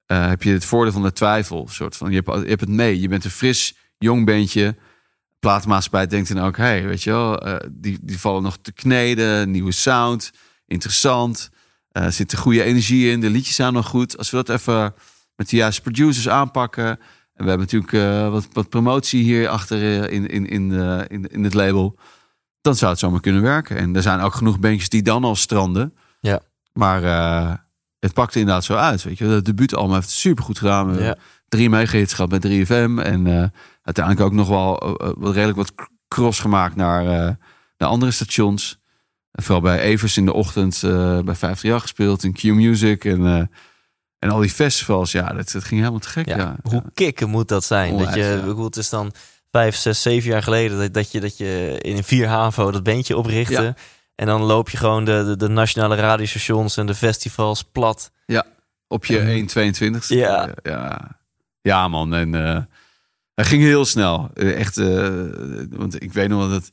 heb je het voordeel van de twijfel. Soort van, je, hebt, je hebt het mee. Je bent een fris, jong bandje. Platenmaatschappij denkt dan ook, hey, weet je wel, eh, die, die vallen nog te kneden, nieuwe sound, interessant. Er zit een goede energie in, de liedjes zijn nog goed. Als we dat even met de juiste producers aanpakken. En we hebben natuurlijk eh, wat, wat promotie hier achter in, in, in, in, in het label. Dan zou het zomaar kunnen werken. En er zijn ook genoeg bandjes die dan al stranden. Ja. Maar het pakte inderdaad zo uit. Weet je. Het debuutalbum heeft het supergoed gedaan. We Ja. Drie megahits gehad bij 3FM. En uiteindelijk ook nog wel eh, eh, redelijk wat cross gemaakt naar, eh, naar andere stations. En vooral bij Evers in de ochtend bij 538 gespeeld. In Q-Music en, eh, en al die festivals. Ja, dat, dat ging helemaal te gek. Ja, Ja, Hoe kicken moet dat zijn? dat je, ja. het is dan vijf, zes, zeven jaar geleden dat, dat, je, dat je in vier HAVO dat bandje oprichtte. Ja. En dan loop je gewoon de, de, de nationale radiostations en de festivals plat. Op je En- 1,22. Ja. ja. Ja, man. En hij ging heel snel. Eh, Echt, eh, want ik weet nog wel dat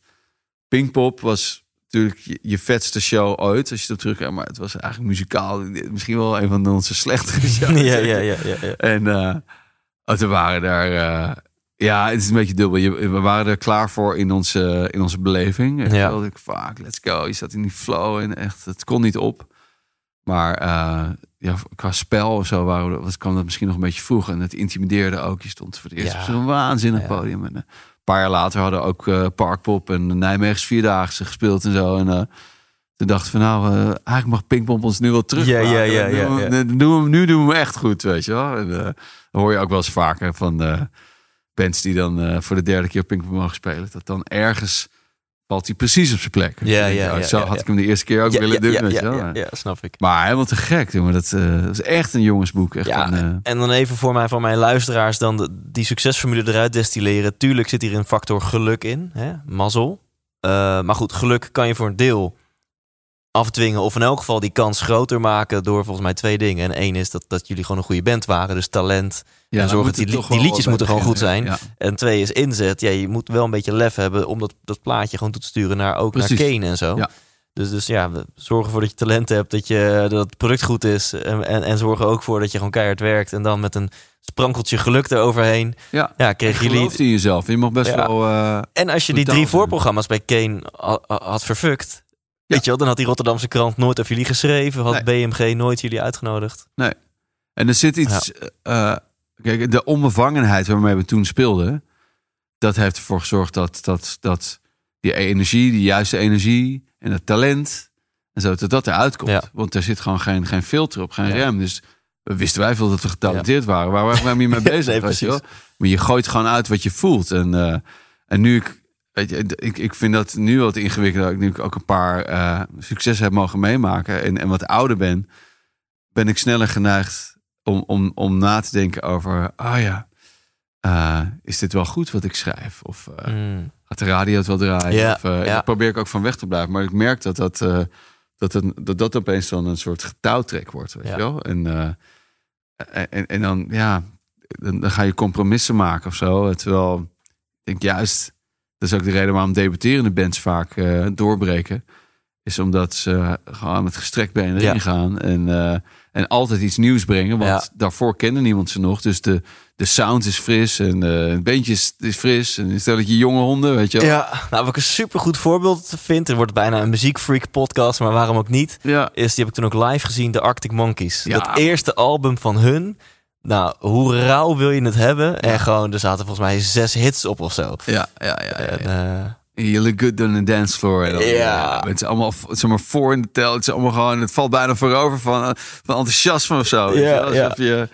Pinkpop was natuurlijk je, vetste show ooit. Als je erop terugkijkt. Maar het was eigenlijk muzikaal misschien wel een van onze slechtere shows. ja, ja, ja, ja, ja. En eh oh, we waren daar... eh, ja, het is een beetje dubbel. Je, we waren er klaar voor in onze, in onze beleving. En Ja. ik vaak, let's go. Je zat in die flow en echt, het kon niet op. Maar eh, ja, qua spel of zo waren was, kwam dat misschien nog een beetje vroeg. En het intimideerde ook. Je stond voor het eerst Ja. op zo'n waanzinnig Ja. podium. En, eh, een paar jaar later hadden ook eh, Parkpop en de Nijmeegse Vierdaagse gespeeld en zo. En eh, toen dachten we, nou, eh, eigenlijk mag Pinkpop ons nu wel terug. Ja, ja, ja, ja, nu, doen we, nu doen we hem echt goed, weet je wel. En, eh, dan hoor je ook wel eens vaker van eh, bands die dan eh, voor de derde keer Pinkpop mogen spelen. Dat dan ergens valt hij precies op zijn plek. Ja, ja, oh, ja, zo ja, had ik hem de eerste keer ook willen doen. ja, weet ja, ja, snap ik. Maar helemaal te gek, jongen. Dat, dat is echt een jongensboek. Echt Ja, een, eh, en dan even voor mij, van mijn luisteraars, dan de- die succesformule eruit destilleren. Tuurlijk zit hier een factor geluk in, hè? mazzel. Eh, maar goed, geluk kan je voor een deel afdwingen. Of in elk geval die kans groter maken door volgens mij twee dingen. En één is dat, dat jullie gewoon een goede band waren. Dus talent. Ja, dan zorg moet dat die die liedjes moeten gewoon goed zijn. Ja. En twee is inzet. Ja, je moet wel een beetje lef hebben om dat, dat plaatje gewoon toe te sturen naar ook Precies. naar Kane en zo. Ja. Dus, dus ja, zorgen ervoor dat je talent hebt, dat, je, dat het product goed is. En, en, en zorgen ook voor dat je gewoon keihard werkt. En dan met een sprankeltje geluk eroverheen. Ja. Ja, Je kregen jullie. in jezelf. Je mag best Ja. wel... eh, En als je die drie voorprogramma's bij Kane ha- ha- had verfukt. Ja. Weet je wel, dan had die Rotterdamse krant nooit over jullie geschreven. Had Nee. BMG nooit jullie uitgenodigd. En er zit iets. eh, kijk, de onbevangenheid waarmee we toen speelden. Dat heeft ervoor gezorgd dat, dat, dat die energie, die juiste energie en het talent. En zo, dat dat eruit komt. Ja. Want er zit gewoon geen, geen filter op, geen Ja. rem. Dus we wisten wij veel dat we getalenteerd waren. Waar waren we mee bezig? Nee, je. Maar je gooit gewoon uit wat je voelt. En, eh, en nu ik. Weet je, ik, ik vind dat nu wat ingewikkelder. Ik Nu ik ook een paar eh successen heb mogen meemaken. En, en wat ouder ben. Ben ik sneller geneigd om, om, om na te denken over. Ah ja, eh, is dit wel goed wat ik schrijf? Of eh, Mm. gaat de radio het wel draaien? Ja, of, eh, ja. Daar probeer ik ook van weg te blijven. Maar ik merk dat dat, eh, dat, een, dat, dat opeens dan een soort getouwtrek wordt. Weet Ja. je wel? En, eh, en, en dan, ja, dan, dan ga je compromissen maken of zo. Terwijl ik denk juist, dat is ook de reden waarom debuterende bands vaak eh, doorbreken. Is omdat ze gewoon met gestrekt been erin Ja. gaan. En, eh, en altijd iets nieuws brengen. Want Ja. daarvoor kende niemand ze nog. Dus de, de sound is fris. En eh het bandje is, is fris. En stel dat je jonge honden, weet je wel. Ja, nou, wat ik een supergoed voorbeeld vind. Er wordt bijna een muziekfreak podcast, maar waarom ook niet? Ja. Is die heb ik toen ook live gezien, de Arctic Monkeys. Ja. Dat eerste album van hun. Nou, hoe rauw wil je het hebben? En gewoon, er zaten volgens mij zes hits op of zo. Ja, ja, ja. ja, En, ja. Eh, You look good on the dance floor. Dan, Ja. Het is allemaal zeg maar, voor in de tel. Het is allemaal gewoon, het valt bijna voorover van, eh, van enthousiasme of zo. weet je Ja. Alsof je,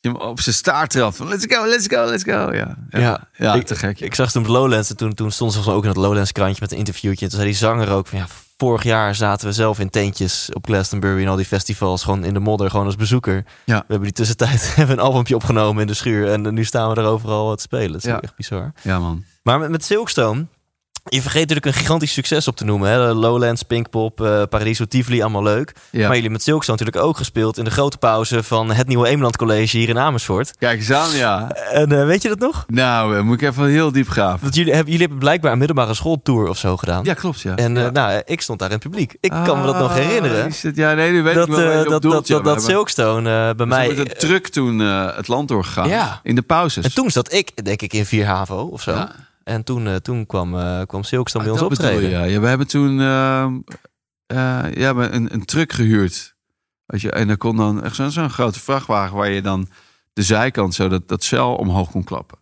je op zijn staart trapt. Let's go, let's go, let's go. Ja, ja. Ja. ja, ik, te gek. Ik zag toen op Lowlands en toen, toen stond ze ook in het Lowlands krantje met een interviewtje. En toen zei die zanger ook van ja, vorig jaar zaten we zelf in tentjes op Glastonbury en al die festivals gewoon in de modder, gewoon als bezoeker. Ja. We hebben die tussentijd hebben een albumpje opgenomen in de schuur en nu staan we er overal te spelen. Dat is Ja. echt bizar. Ja, man. Maar met, met Silkstone, je vergeet natuurlijk een gigantisch succes op te noemen. Hè? Lowlands, Pinkpop, eh Paradiso, Tivoli, allemaal leuk. Ja. Maar jullie met Silkstone natuurlijk ook gespeeld in de grote pauze van het Nieuwe Eemland College hier in Amersfoort. Kijk eens aan, ja. En eh, weet je dat nog? Nou, eh, moet ik even heel diep graven. Want jullie hebben, jullie hebben blijkbaar een middelbare schooltour of zo gedaan. Ja, klopt, ja. En ja. nou, ik stond daar in het publiek. Ik kan me dat nog herinneren. Ah, het- ja, nee, nu weet Dat, ik wel dat, dat, Silkstone bij zijn mij... met een truck toen het land doorgegaan. Ja. In de pauzes. En toen zat ik, denk ik, in 4 HAVO of zo. Ja. En toen, eh, toen kwam, eh, kwam Silkstone bij Ah, ons dat bedoel optreden. je, Ja. we hebben toen ehm, eh, ja, we een, een truck gehuurd. Weet je, en er kon dan echt zo'n grote vrachtwagen waar je dan de zijkant zo dat, dat cel omhoog kon klappen.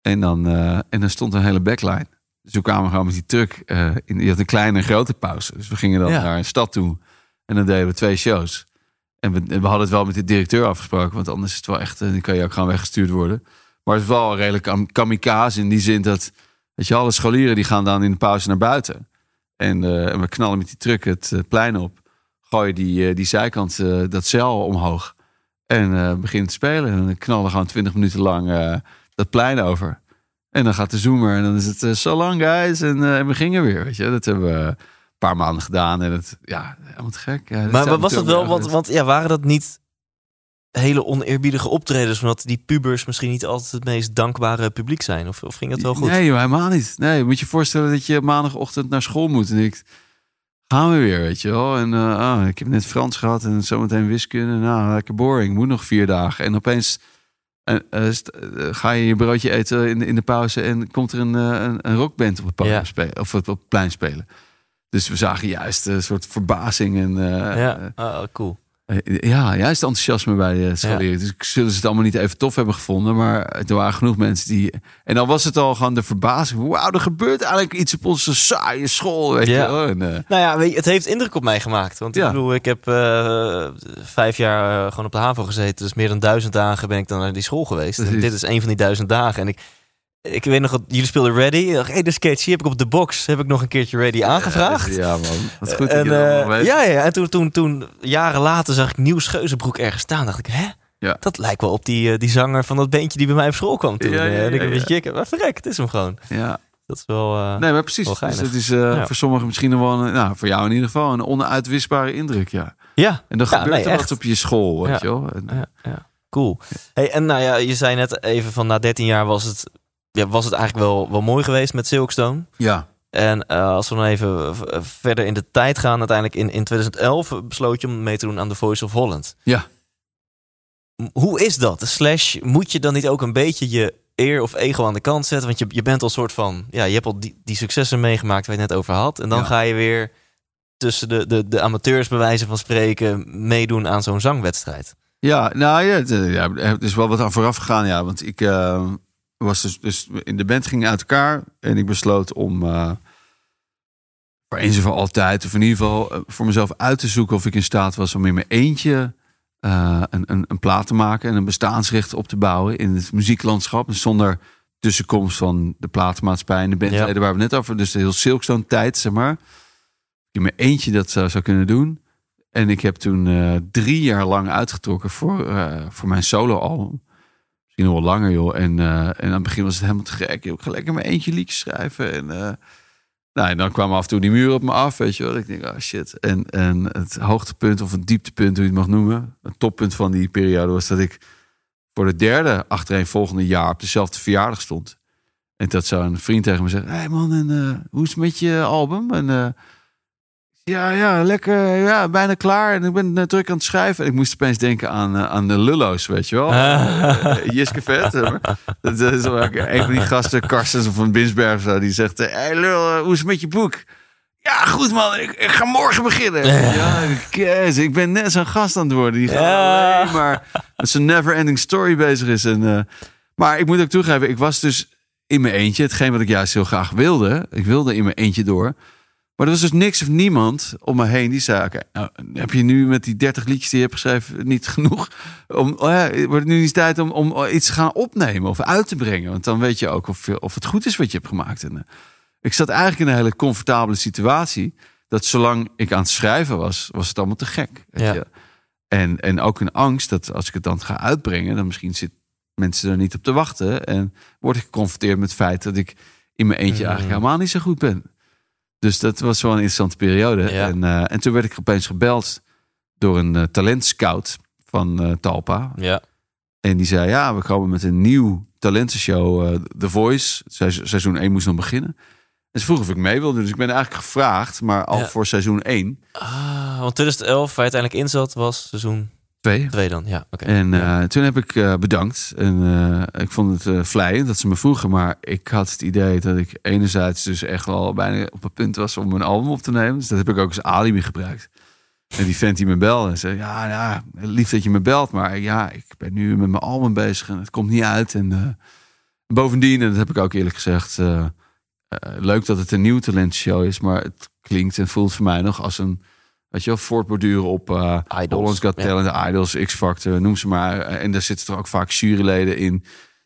En dan, en dan stond een hele backline. Dus toen kwamen we gewoon met die truck. in, je had een kleine en grote pauze. Dus we gingen dan Ja. naar een stad toe. En dan deden we twee shows. En we, en we hadden het wel met de directeur afgesproken. Want anders is het wel echt, eh, dan kan je ook gewoon weggestuurd worden. Maar het is wel redelijk kam- kamikaze in die zin dat... Weet je, alle scholieren die gaan dan in de pauze naar buiten. En, eh, en we knallen met die truck het eh, plein op. Gooien die, eh, die zijkant, dat zeil omhoog. En eh, beginnen te spelen. En dan knallen gewoon 20 minuten lang dat plein over. En dan gaat de zoomer en dan is het so long guys. En, en we gingen weer, weet je. Dat hebben we een paar maanden gedaan. En het, ja, helemaal te gek. Ja, Maar, maar was dat wel, want, want ja, waren dat niet hele oneerbiedige optredens, omdat die pubers misschien niet altijd het meest dankbare publiek zijn? Of, of ging dat wel goed? Nee, helemaal niet. Nee, moet je voorstellen dat je maandagochtend naar school moet. En ik, gaan we weer, weet je wel. En eh, ah, ik heb net Frans gehad en zometeen wiskunde. Nou, lekker boring. Moet nog vier dagen. En opeens eh, ga je je broodje eten in, de- in de pauze... en komt er een, een, een rockband op het Ja. spelen. Of op het plein spelen. Dus we zagen juist een soort verbazing en... ja, oh, cool. Eh, Ja, juist enthousiasme bij de scholieren. Dus zullen ze het allemaal niet even tof hebben gevonden. Maar er waren genoeg mensen die... En dan was het al gewoon de verbazing. Wauw, er gebeurt eigenlijk iets op onze saaie school. Weet Ja. je wel. En, eh, Nou ja, weet je, het heeft indruk op mij gemaakt. Want Ja. ik bedoel, ik heb eh, vijf jaar eh, gewoon op de HAVO gezeten. Dus meer dan duizend dagen ben ik dan naar die school geweest. En dit is een van die duizend dagen. En ik, ik weet nog, dat jullie speelden Ready. Hey, de sketch, hier heb ik op de box. Heb ik nog een keertje Ready aangevraagd. Ja, man. Goed dat en, je dat allemaal eh, ja, ja, en toen, toen, toen, jaren later, zag ik Nieuw Scheuzenbroek ergens staan. dacht ik, hè? Ja. Dat lijkt wel op die, eh, die zanger van dat bandje die bij mij op school kwam toen. Ja, ja, Eh, en ik een beetje chicken. Maar verrek, het is hem gewoon. Ja. Dat is wel... eh, Nee, maar precies. Dus het is eh, voor sommigen misschien wel... Een, nou, voor jou in ieder geval een onuitwisbare indruk, ja. ja, En dan gebeurt nee, er echt. wat op je school, weet Ja. je wel. En, ja, ja. Cool. Hey, en nou ja, je zei net even van na 13 jaar was het, ja, was het eigenlijk wel, wel mooi geweest met Silkstone. ja. En eh, als we dan even eh, verder in de tijd gaan, uiteindelijk in, in 2011 besloot je om mee te doen aan The Voice of Holland. Ja. Hoe is dat? Slash, moet je dan niet ook een beetje je eer of ego aan de kant zetten? Want je, je bent al soort van, ja, je hebt al die, die successen meegemaakt waar je het net over had. En dan Ja. ga je weer tussen de, de, de amateurs, bij wijze van spreken, meedoen aan zo'n zangwedstrijd. Ja, nou ja, het, eh, ja, er is wel wat aan vooraf gegaan, ja. Want ik was dus, dus in de band ging uit elkaar en ik besloot om eh, voor eens en voor altijd, of in ieder geval eh, voor mezelf uit te zoeken of ik in staat was om in mijn eentje eh, een, een, een plaat te maken en een bestaansrecht op te bouwen in het muzieklandschap. Zonder tussenkomst van de platenmaatschappij en de bandleden Ja. waar we net over, dus de heel Silkstone tijd, zeg maar. In mijn eentje dat zou, zou kunnen doen. En ik heb toen drie jaar lang uitgetrokken voor, voor mijn solo-album. Nog wel langer, joh. En, eh, en aan het begin was het helemaal te gek. Ik ga lekker mijn eentje liedjes schrijven. En, eh, nou, en dan kwamen af en toe die muren op me af, weet je wel. Ik denk, oh shit. En, en het hoogtepunt of het dieptepunt, hoe je het mag noemen. Het toppunt van die periode was dat ik voor de derde achtereen volgende jaar op dezelfde verjaardag stond. En dat zou een vriend tegen me zeggen: Hé hey man, en eh, hoe is het met je album? En ja, ja, lekker, ja, bijna klaar. En ik ben eh, druk aan het schrijven. En ik moest opeens denken aan, eh, aan de Lullo's, weet je wel. Eh, Jiske Vet. Dat is ook een van die gasten, Karstens of van Binsberg zo, die zegt: Hé hey, lul, hoe is het met je boek? Ja, goed man, ik, ik ga morgen beginnen. Ja, yes, ik ben net zo'n gast aan het worden. Die gaat alleen maar met zijn never-ending story bezig is. En, maar ik moet ook toegeven, ik was dus in mijn eentje. Hetgeen wat ik juist heel graag wilde. Ik wilde in mijn eentje door. Maar er was dus niks of niemand om me heen die zei... Oké, nou, heb je nu met die 30 liedjes die je hebt geschreven niet genoeg? Om, oh ja, wordt het nu niet tijd om, om iets te gaan opnemen of uit te brengen? Want dan weet je ook of, of het goed is wat je hebt gemaakt. En, eh, ik zat eigenlijk in een hele comfortabele situatie. Dat zolang ik aan het schrijven was, was het allemaal te gek. Weet Ja. je? En, en ook een angst dat als ik het dan ga uitbrengen... dan misschien zit mensen er niet op te wachten. En word ik geconfronteerd met het feit dat ik in mijn eentje Mm. eigenlijk helemaal niet zo goed ben. Dus dat was wel een interessante periode. Ja. En, eh, en toen werd ik opeens gebeld door een eh, talentscout van eh, Talpa. Ja. En die zei, ja, we komen met een nieuw talentenshow, The Voice. Seizoen seizoen 1 moest nog beginnen. En ze vroegen of ik mee wilde. Dus ik ben eigenlijk gevraagd, maar al Ja. voor seizoen 1. Ah, want 2011, waar je uiteindelijk in zat, was seizoen Twee. 2 dan. Ja, oké. En Ja. eh, toen heb ik eh, bedankt. En eh, ik vond het vleiend dat ze me vroegen. Maar ik had het idee dat ik enerzijds dus echt wel bijna op het punt was om een album op te nemen. Dus dat heb ik ook als alibi gebruikt. En die vent die me belde en zei, ja, ja, lief dat je me belt. Maar ja, ik ben nu met mijn album bezig en het komt niet uit. En bovendien, en dat heb ik ook eerlijk gezegd... leuk dat het een nieuw talentshow is. Maar het klinkt en voelt voor mij nog als een... Weet je wel, voortborduren op eh Idols. Holland's Got Ja. Talent, Idols, X-Factor, noem ze maar. En daar zitten er ook vaak juryleden in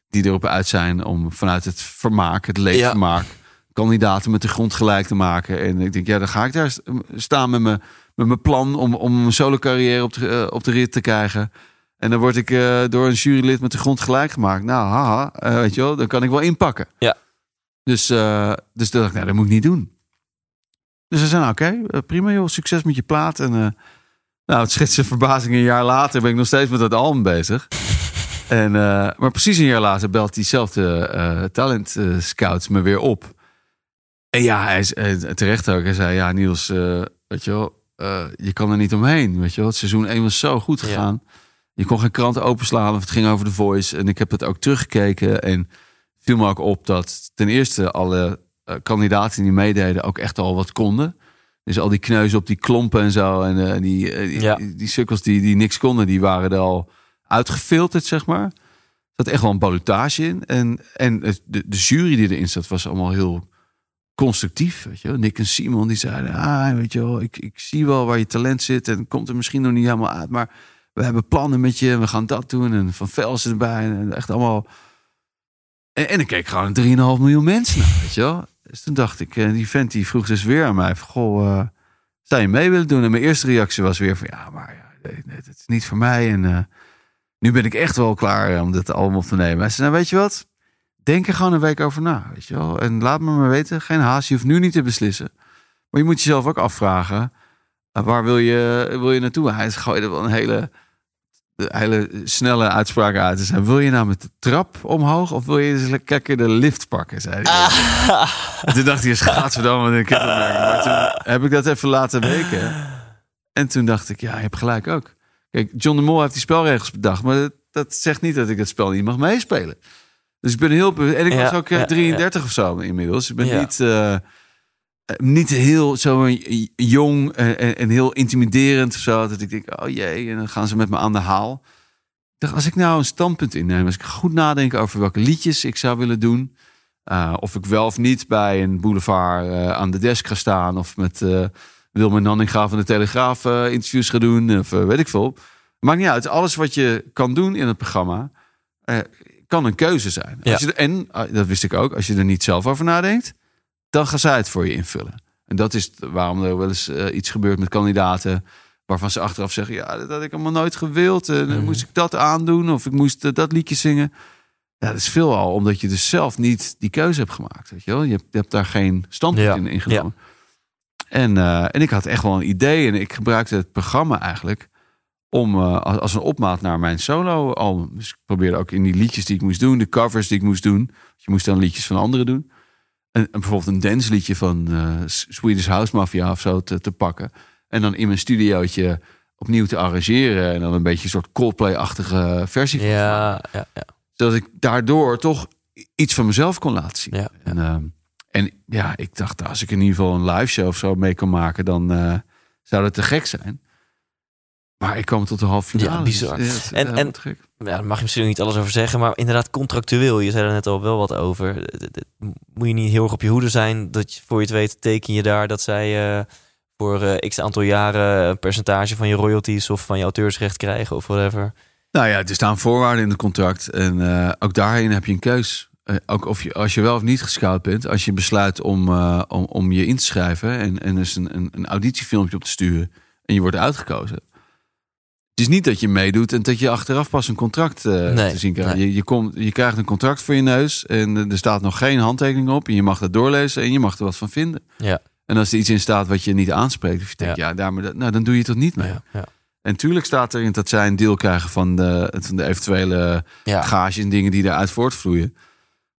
die erop uit zijn om vanuit het vermaak, het leefvermaak, kandidaten met de grond gelijk te maken. En ik denk, ja, dan ga ik daar st- staan met mijn, met mijn plan om, om een solo carrière op de, eh, op de rit te krijgen. En dan word ik eh, door een jurylid met de grond gelijk gemaakt. Nou, haha, eh, weet je wel, dan kan ik wel inpakken. Ja. Dus, eh dus dacht ik, nou, dat moet ik niet doen. Dus ze zei, nou, oké, eh, prima joh, succes met je plaat. En eh, nou, het schetsen verbazing, een jaar later ben ik nog steeds met dat album bezig. En, eh, maar precies een jaar later belt diezelfde talent scouts me weer op. En ja, hij is terecht ook. Hij zei, ja Niels, weet je wel, je kan er niet omheen. Weet je wel, het seizoen 1 was zo goed Ja. gegaan. Je kon geen krant openslaan of het ging over The Voice. En ik heb het ook teruggekeken en viel me ook op dat ten eerste alle eh, kandidaten die meededen ook echt al wat konden. Dus al die kneuzen op die klompen en zo. En eh, die, eh, die, Ja. die, die sukkels die, die niks konden, die waren er al uitgefilterd, zeg maar. Er zat echt wel een ballotage in. En, en de, de jury die erin zat, was allemaal heel constructief. Weet je wel. Nick en Simon die zeiden, ah, weet je wel, ik, ik zie wel waar je talent zit. En komt er misschien nog niet helemaal uit. Maar we hebben plannen met je. en We gaan dat doen. En Van Velsen erbij. En echt allemaal... En, en ik keek gewoon 3,5 miljoen mensen naar, weet je wel. Dus toen dacht ik, eh, die vent die vroeg dus weer aan mij van, goh, eh, zou je mee willen doen? En mijn eerste reactie was weer van, ja, maar ja, het is niet voor mij. En eh, nu ben ik echt wel klaar om dit op te nemen. Hij zei, nou, weet je wat? Denk er gewoon een week over na, weet je wel. En laat me maar weten, geen haast, je hoeft nu niet te beslissen. Maar je moet jezelf ook afvragen, waar wil je, wil je naartoe? Hij gooide wel een hele, hele snelle uitspraak uit. Hij zei, wil je nou met de trap omhoog of wil je eens lekker de lift pakken? Zei hij. En toen dacht hij, schaatsverdamme, een kippenmerk. Maar toen heb ik dat even laten weken. En toen dacht ik, ja, je hebt gelijk ook. Kijk, John de Mol heeft die spelregels bedacht. Maar dat, dat zegt niet dat ik het spel niet mag meespelen. Dus ik ben heel... En ik Ja, was ook eh, ja, 33 of zo inmiddels. Ik ben niet... eh, niet heel zo eh, jong en, en- en heel intimiderend of zo. Dat ik denk, oh jee, en dan gaan ze met me aan de haal. Dacht, als ik nou een standpunt inneem, als ik goed nadenk over welke liedjes ik zou willen doen, uh, of ik wel of niet bij een boulevard uh, aan de desk ga staan, of met uh, Wilmer Nanninga van de Telegraaf uh, interviews ga doen, of weet ik veel. Maakt niet uit. Alles wat je kan doen in het programma, kan een keuze zijn. Ja. Als je, en, dat wist ik ook, als je er niet zelf over nadenkt, dan gaan zij het voor je invullen. En dat is waarom er wel eens uh, iets gebeurt met kandidaten. Waarvan ze achteraf zeggen: Ja, dat had ik allemaal nooit gewild. En dan moest ik dat aandoen. Of ik moest uh, dat liedje zingen. Ja, dat is veel al, omdat je dus zelf niet die keuze hebt gemaakt. Weet je, wel? je, hebt, je hebt daar geen standpunt Ja. in ingenomen. Ja. En, uh, en ik had echt wel een idee. En ik gebruikte het programma eigenlijk om uh, als een opmaat naar mijn solo album. Dus ik probeerde ook in die liedjes die ik moest doen, de covers die ik moest doen. Je moest dan liedjes van anderen doen. En, en bijvoorbeeld een dansliedje van uh, Swedish House Mafia of zo te, te, pakken. En dan in mijn studiootje opnieuw te arrangeren. En dan een beetje een soort Coldplay-achtige versie van ja, ja, ja. Zodat ik daardoor toch iets van mezelf kon laten zien. Ja. En, uh, en ja, ik dacht, als ik in ieder geval een live show of zo mee kan maken, dan uh, zou dat te gek zijn. Maar ik kwam tot de halve finale. Ja, bizar. Dus, ja, het is en, en gek. ja, daar mag je misschien niet alles over zeggen, maar inderdaad contractueel. Je zei er net al wel wat over. Moet je niet heel erg op je hoede zijn dat je, voor je het weet teken je daar dat zij uh, voor uh, x aantal jaren een percentage van je royalties of van je auteursrecht krijgen of whatever. Nou ja, er staan voorwaarden in het contract en uh, ook daarin heb je een keus. Uh, ook of je, als je wel of niet gescout bent, als je besluit om, uh, om, om je in te schrijven en, en dus een, een, een auditiefilmpje op te sturen en je wordt uitgekozen. Is niet dat je meedoet en dat je achteraf pas een contract uh, nee, te zien krijgt. Nee. Je, je, komt, je krijgt een contract voor je neus en er staat nog geen handtekening op. En je mag dat doorlezen en je mag er wat van vinden. Ja. En als er iets in staat wat je niet aanspreekt, of je denkt, ja, ja daar, nou, dan doe je het toch niet mee. Ja, ja. En tuurlijk staat erin dat zij een deel krijgen van de, van de eventuele ja. gage en dingen die eruit voortvloeien.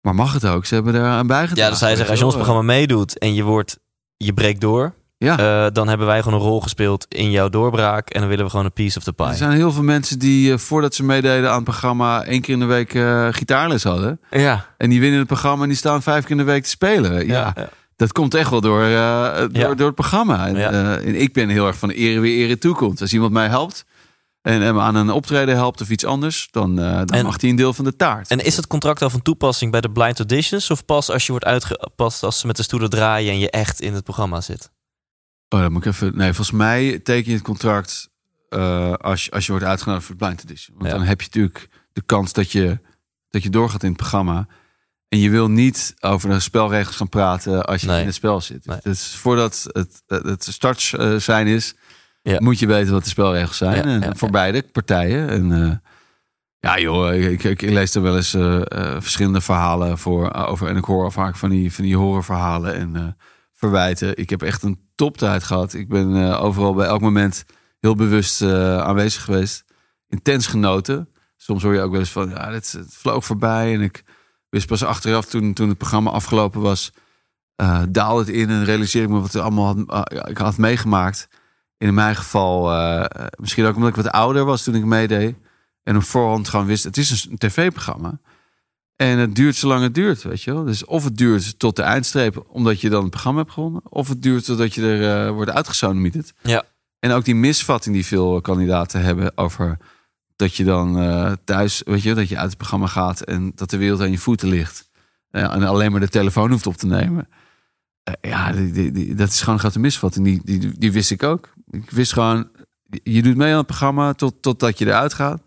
Maar mag het ook? Ze hebben daar aan bijgedragen. Ja, dat zij zeggen, als je ons programma meedoet en je wordt, je breekt door, ja. Uh, dan hebben wij gewoon een rol gespeeld in jouw doorbraak. En dan willen we gewoon een piece of the pie. Er zijn heel veel mensen die uh, voordat ze meededen aan het programma... één keer in de week uh, gitaarles hadden. Ja. En die winnen het programma en die staan vijf keer in de week te spelen. Ja, ja. dat komt echt wel door, door, ja. door het programma. En, en, ik ben heel erg van ere weer ere toekomt. Als iemand mij helpt en, en me aan een optreden helpt of iets anders... dan, dan en, mag hij een deel van de taart. En is het contract al van toepassing bij de blind auditions... of pas als je wordt uitgepast als ze met de stoelen draaien... en je echt in het programma zit? Oh, dan moet ik even. Nee, volgens mij teken je het contract uh, als, je, als je wordt uitgenodigd voor het blind edition. Want ja. dan heb je natuurlijk de kans dat je, dat je doorgaat in het programma. En je wil niet over de spelregels gaan praten als je Nee. in het spel zit. Nee. Dus voordat het, het start eh, zijn is, Ja. moet je weten wat de spelregels zijn. Ja, en, voor beide partijen. En, eh, ja, joh, ik, ik, ik lees er wel eens eh, eh, verschillende verhalen voor eh, over. En ik hoor vaak van die, van die horrorverhalen en eh, verwijten. Ik heb echt een toptijd gehad. Ik ben eh, overal bij elk moment heel bewust eh, aanwezig geweest. Intens genoten. Soms hoor je ook wel eens van, ja, dit, het vloog voorbij. En ik wist pas achteraf, toen, toen het programma afgelopen was, eh daalde het in en realiseerde ik me wat er allemaal had, ah, ik had meegemaakt. In mijn geval, misschien ook omdat ik wat ouder was toen ik meedeed. En op voorhand gewoon wist, het is een tv-programma. En het duurt zolang het duurt, weet je wel. Dus of het duurt tot de eindstreep, omdat je dan het programma hebt gewonnen. Of het duurt totdat je er eh, wordt uitgesodemieterd. Ja. En ook die misvatting die veel kandidaten hebben over dat je dan eh, thuis, weet je, dat je uit het programma gaat en dat de wereld aan je voeten ligt. Eh, en alleen maar de telefoon hoeft op te nemen. Ja, die, die, die- dat is gewoon een grote misvatting. Die, die, die wist ik ook. Ik wist gewoon, je doet mee aan het programma tot, totdat je eruit gaat.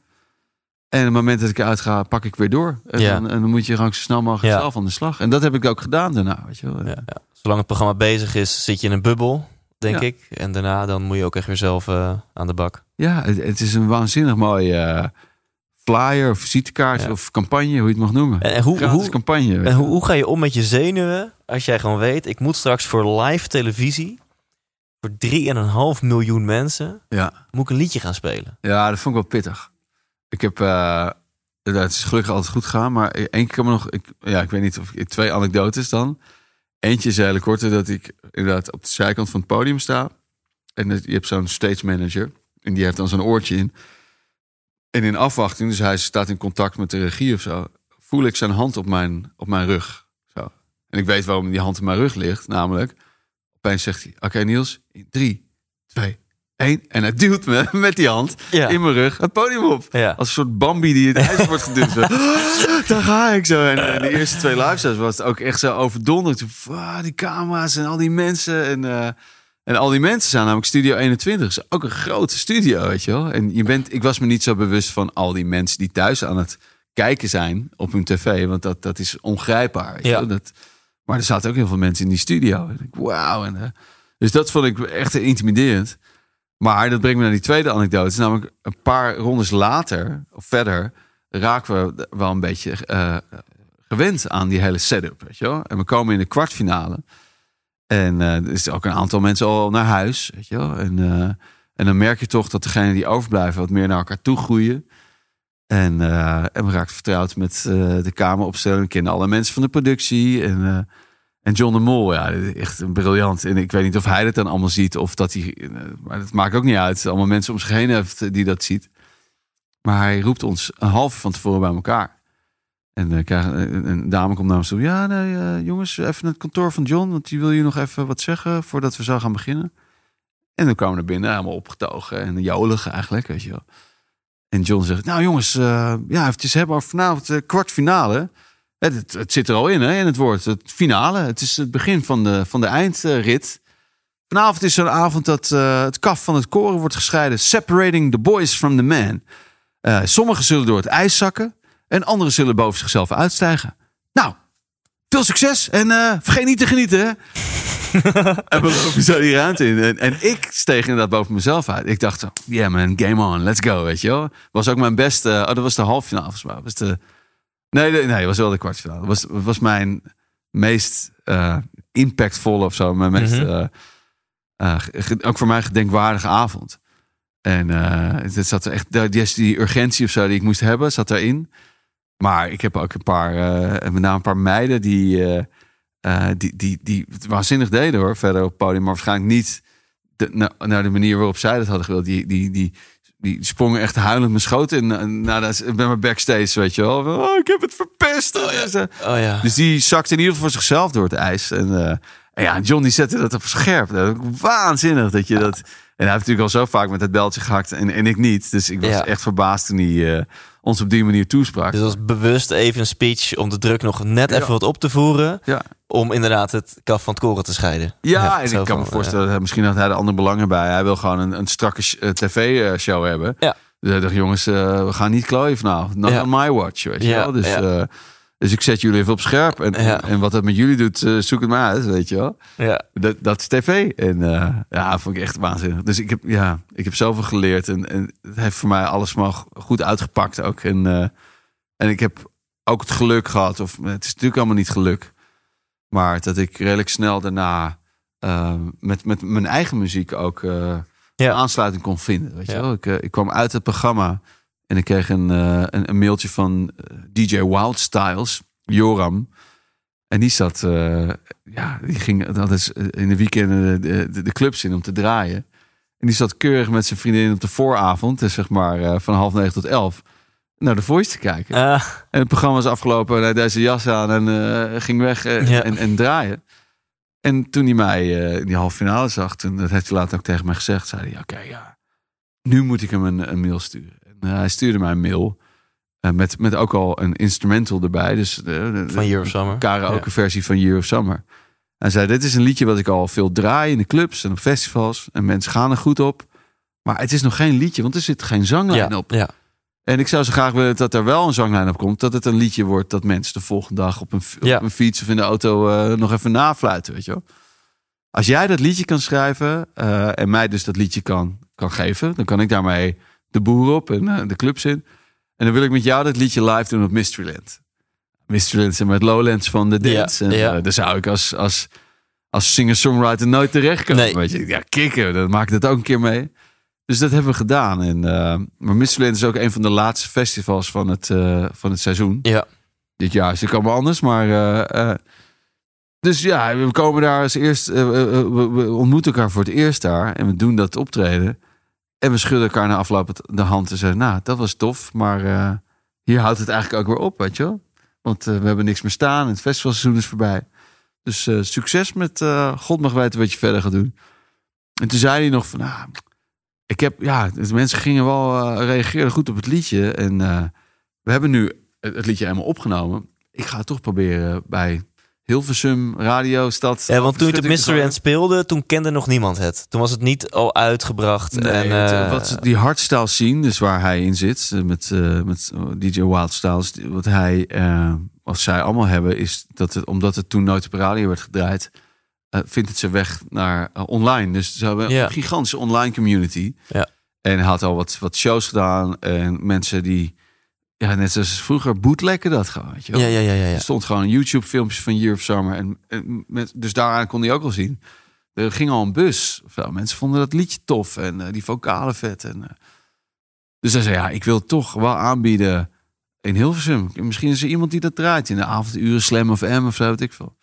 En op het moment dat ik eruit ga, pak ik weer door. En, Ja. dan, en dan moet je gewoon zo snel mogelijk Ja. zelf aan de slag. En dat heb ik ook gedaan daarna, weet je wel. Ja. Zolang het programma bezig is, zit je in een bubbel, denk ik. En daarna dan moet je ook echt weer zelf eh, aan de bak. Ja, het, het is een waanzinnig mooie eh, flyer of visitekaart of campagne, hoe je het mag noemen. En, en hoe, Gratis hoe, campagne. en hoe, hoe ga je om met je zenuwen als jij gewoon weet... ik moet straks voor live televisie, voor 3,5 miljoen mensen... Ja. moet ik een liedje gaan spelen. ja, dat vond ik wel pittig. Ik heb, eh, het is gelukkig altijd goed gegaan, maar één keer kan nog, ik, ja, ik weet niet of ik twee anekdotes dan. Eentje is hele korte, dat ik inderdaad op de zijkant van het podium sta. En je hebt zo'n stage manager en die heeft dan zo'n oortje in. En in afwachting, dus hij staat in contact met de regie of zo, voel ik zijn hand op mijn, op mijn rug. Zo. En ik weet waarom die hand op mijn rug ligt, namelijk, opeens zegt hij, oké Niels, in drie, twee, één. En hij duwt me met die hand Ja. in mijn rug het podium op. Ja. Als een soort Bambi die het ijs wordt geduwd. Zo. Daar ga ik zo. En eh, de eerste twee live shows was het ook echt zo overdonderd. Ah, die camera's en al die mensen. En, eh, en al die mensen zijn namelijk Studio 21. is ook een grote studio, weet je wel. En je bent, ik was me niet zo bewust van al die mensen die thuis aan het kijken zijn op hun tv. Want dat, dat is ongrijpbaar. Weet je Ja. Dat, maar er zaten ook heel veel mensen in die studio. En ik, Wauw. En, eh, dus dat vond ik echt intimiderend. Maar dat brengt me naar die tweede anekdote. Namelijk een paar rondes later, of verder, raken we wel een beetje eh, gewend aan die hele setup. Weet je wel? En we komen in de kwartfinale. En eh, er is ook een aantal mensen al naar huis. Weet je wel? En, eh, en dan merk je toch dat degenen die overblijven wat meer naar elkaar toe groeien. En, en we raakten vertrouwd met de kameropstelling. We kennen alle mensen van de productie. En, en John de Mol, ja, echt briljant. En ik weet niet of hij het dan allemaal ziet of dat hij. eh, Maar dat maakt ook niet uit. Allemaal mensen om zich heen heeft die dat ziet. Maar hij roept ons een half van tevoren bij elkaar. En eh, krijgen, een, dame komt naar ons toe. Ja, nee, eh, jongens, even naar het kantoor van John. Want die wil je nog even wat zeggen voordat we zo gaan beginnen. En dan kwamen we naar binnen, helemaal opgetogen en jolig eigenlijk, weet je. En John zegt, nou jongens, eh, ja, eventjes hebben over vanavond kwartfinale. Het, het, het zit er al in, hè, in het woord. Het finale. Het is het begin van de, van de eindrit. Vanavond is zo'n avond dat eh, het kaf van het koren wordt gescheiden. Separating the boys from the man. Eh, sommigen zullen door het ijs zakken. En anderen zullen boven zichzelf uitstijgen. Nou, veel succes. En eh, vergeet niet te genieten, hè. en we lopen zo die ruimte in. En, en ik steeg inderdaad boven mezelf uit. Ik dacht, yeah man, game on, let's go, weet je wel. Was ook mijn beste, oh dat was de halffinale volgens mij. Was de, nee, nee, nee, was wel de kwartfinale. Was, was mijn meest eh, impactvolle of zo. Mijn meest, Mhm. eh, eh, ook voor mij gedenkwaardige avond. En het zat er echt, die, die- urgentie of zo die ik moest hebben, zat daarin. Maar ik heb ook een paar, met name een paar meiden die, die, die, die het waanzinnig deden hoor, verder op het podium. Maar waarschijnlijk niet de, naar de manier waarop zij dat hadden gewild. Die, die, die, die sprongen echt huilend mijn schoot in. eh, Naar de, bij mijn backstage, weet je wel. Oh, ik heb het verpest. Zo. Oh ja. Dus die zakte in ieder geval voor zichzelf door het ijs. En, eh, en ja, John die zette dat op scherp. Dat waanzinnig dat je dat... En hij heeft natuurlijk al zo vaak met het beltje gehakt en, en ik niet. Dus ik was echt verbaasd toen hij eh, ons op die manier toesprak. Dus dat was bewust even een speech om de druk nog net Ja. even wat op te voeren. Ja. Om inderdaad het kaf van het koren te scheiden. Ja, en ik kan me voorstellen, dat misschien had hij er andere belangen bij. Hij wil gewoon een, een strakke eh, tv-show hebben. Ja. Dus hij dacht, jongens, eh, we gaan niet klooien vanavond. Not on my watch, weet je Ja, wel. Dus, ja. eh, Dus ik zet jullie even op scherp. En, Ja. en wat dat met jullie doet, eh, zoek het maar uit, weet je wel. Ja. Dat, dat is tv. En eh, ja, vond ik echt waanzinnig. Dus ik heb, ja, ik heb zoveel geleerd. En, en het heeft voor mij alles maar goed uitgepakt ook. En, eh, en ik heb ook het geluk gehad. Of het is natuurlijk allemaal niet geluk. Maar dat ik redelijk snel daarna met, met mijn eigen muziek ook Ja. aansluiting kon vinden. Weet je wel? Ik, ik kwam uit het programma en ik kreeg een, eh, een, een mailtje van eh, DJ Wild Styles, Joram. En die zat, eh, ja, die ging dat is in de weekenden de, de, de clubs in om te draaien. En die zat keurig met zijn vriendin op de vooravond, dus zeg maar van half negen tot elf, naar de Voice te kijken. Ah, En het programma was afgelopen. en Hij deed zijn jas aan en ging weg Ja. en, en draaien. En toen hij mij in die halve finale zag, toen, dat heeft hij later ook tegen mij gezegd, zei hij: Oké, ja, nu moet ik hem een, een mail sturen. En eh, hij stuurde mij een mail eh, met, met ook al een instrumental erbij. Dus de, de, van Year of Summer. karaoke Ja. versie van Year of Summer. Hij zei: Dit is een liedje wat ik al veel draai in de clubs en op festivals. En mensen gaan er goed op. Maar het is nog geen liedje, want er zit geen zanglijn Ja, op. ja. En ik zou zo graag willen dat er wel een zanglijn op komt. Dat het een liedje wordt dat mensen de volgende dag op een, Ja. op een fiets of in de auto eh, nog even nafluiten. Weet je wel. Als jij dat liedje kan schrijven eh, en mij dus dat liedje kan, kan geven, dan kan ik daarmee de boer op en eh, de clubs in. En dan wil ik met jou dat liedje live doen op Mysteryland. Mysteryland is met Lowlands van de Ja, dance. en ja. eh, daar zou ik als, als, als singer-songwriter nooit terechtkomen. Nee. Weet je, ja, kicken, dan maak ik dat ook een keer mee. Dus dat hebben we gedaan. En, eh, maar Mysteryland is ook een van de laatste festivals van het, van het seizoen. Ja. Dit jaar is het allemaal anders, maar... dus ja, we komen daar als eerst... we, we ontmoeten elkaar voor het eerst daar. En we doen dat optreden. En we schudden elkaar na afloop de hand en zeggen... Nou, dat was tof, maar eh, hier houdt het eigenlijk ook weer op, weet je wel. Want eh, we hebben niks meer staan het festivalseizoen is voorbij. Dus eh, succes met God mag weten wat je verder gaat doen. En toen zei hij nog van... Nou, ik heb, ja, de mensen gingen wel, reageerden goed op het liedje. En we hebben nu het, het liedje helemaal opgenomen. Ik ga het toch proberen bij Hilversum, Radio, Stad. Ja, want toen je het te Mysteryland gooien. speelde, toen kende nog niemand het. Toen was het niet al uitgebracht. Nee, en, het, eh, wat die hardstyle scene, dus waar hij in zit, eh, met, eh, met DJ Wild Styles, die- wat hij, eh, of zij allemaal hebben, is dat het, omdat het toen nooit op radio werd gedraaid, vindt het zijn weg naar online. Dus ze hebben Ja. een gigantische online community. Ja. En hij had al wat, wat shows gedaan en mensen die, ja, net zoals vroeger, bootleggen dat gewoon, weet je wel. ja, ja, ja, ja, ja. Er stond gewoon een YouTube-filmpje van Year of Summer. En, en met, dus daaraan kon hij ook al zien. Er ging al een bus. Of. Mensen vonden dat liedje tof. En eh, die vocalen vet. En, eh. Dus hij zei, ja, ik wil toch wel aanbieden in Hilversum. Misschien is er iemand die dat draait in de avonduren. Slam of M of zo, weet ik veel.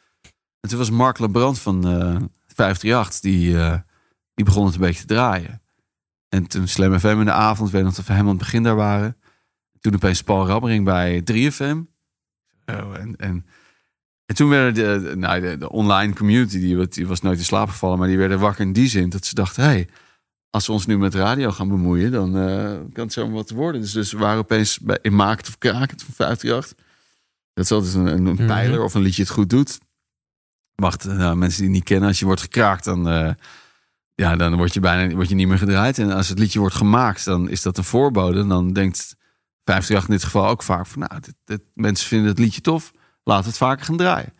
En toen was Mark Lebrand van eh 538. Die, die begon het een beetje te draaien. En toen Slam FM in de avond. Weet nog dat we helemaal aan het begin daar waren. Toen opeens Paul Rabbering bij 3FM. Oh, en, en, en toen werden de, nou, de, de online community, die, die was nooit in slaap gevallen, maar die werden wakker in die zin dat ze dachten: hé, hey, als we ons nu met radio gaan bemoeien, dan eh, kan het zomaar wat worden. Dus, dus we waren opeens bij, in Maakt of Krakend van 538. Dat is altijd een, een, een Mhm. pijler of een liedje het goed doet. Wacht, nou, mensen die niet kennen, als je wordt gekraakt, dan, eh, ja, dan word je bijna word je niet meer gedraaid. En als het liedje wordt gemaakt, dan is dat een voorbode. Dan denkt 538 in dit geval ook vaak van, nou, dit, dit- mensen vinden het liedje tof, we het vaker gaan draaien.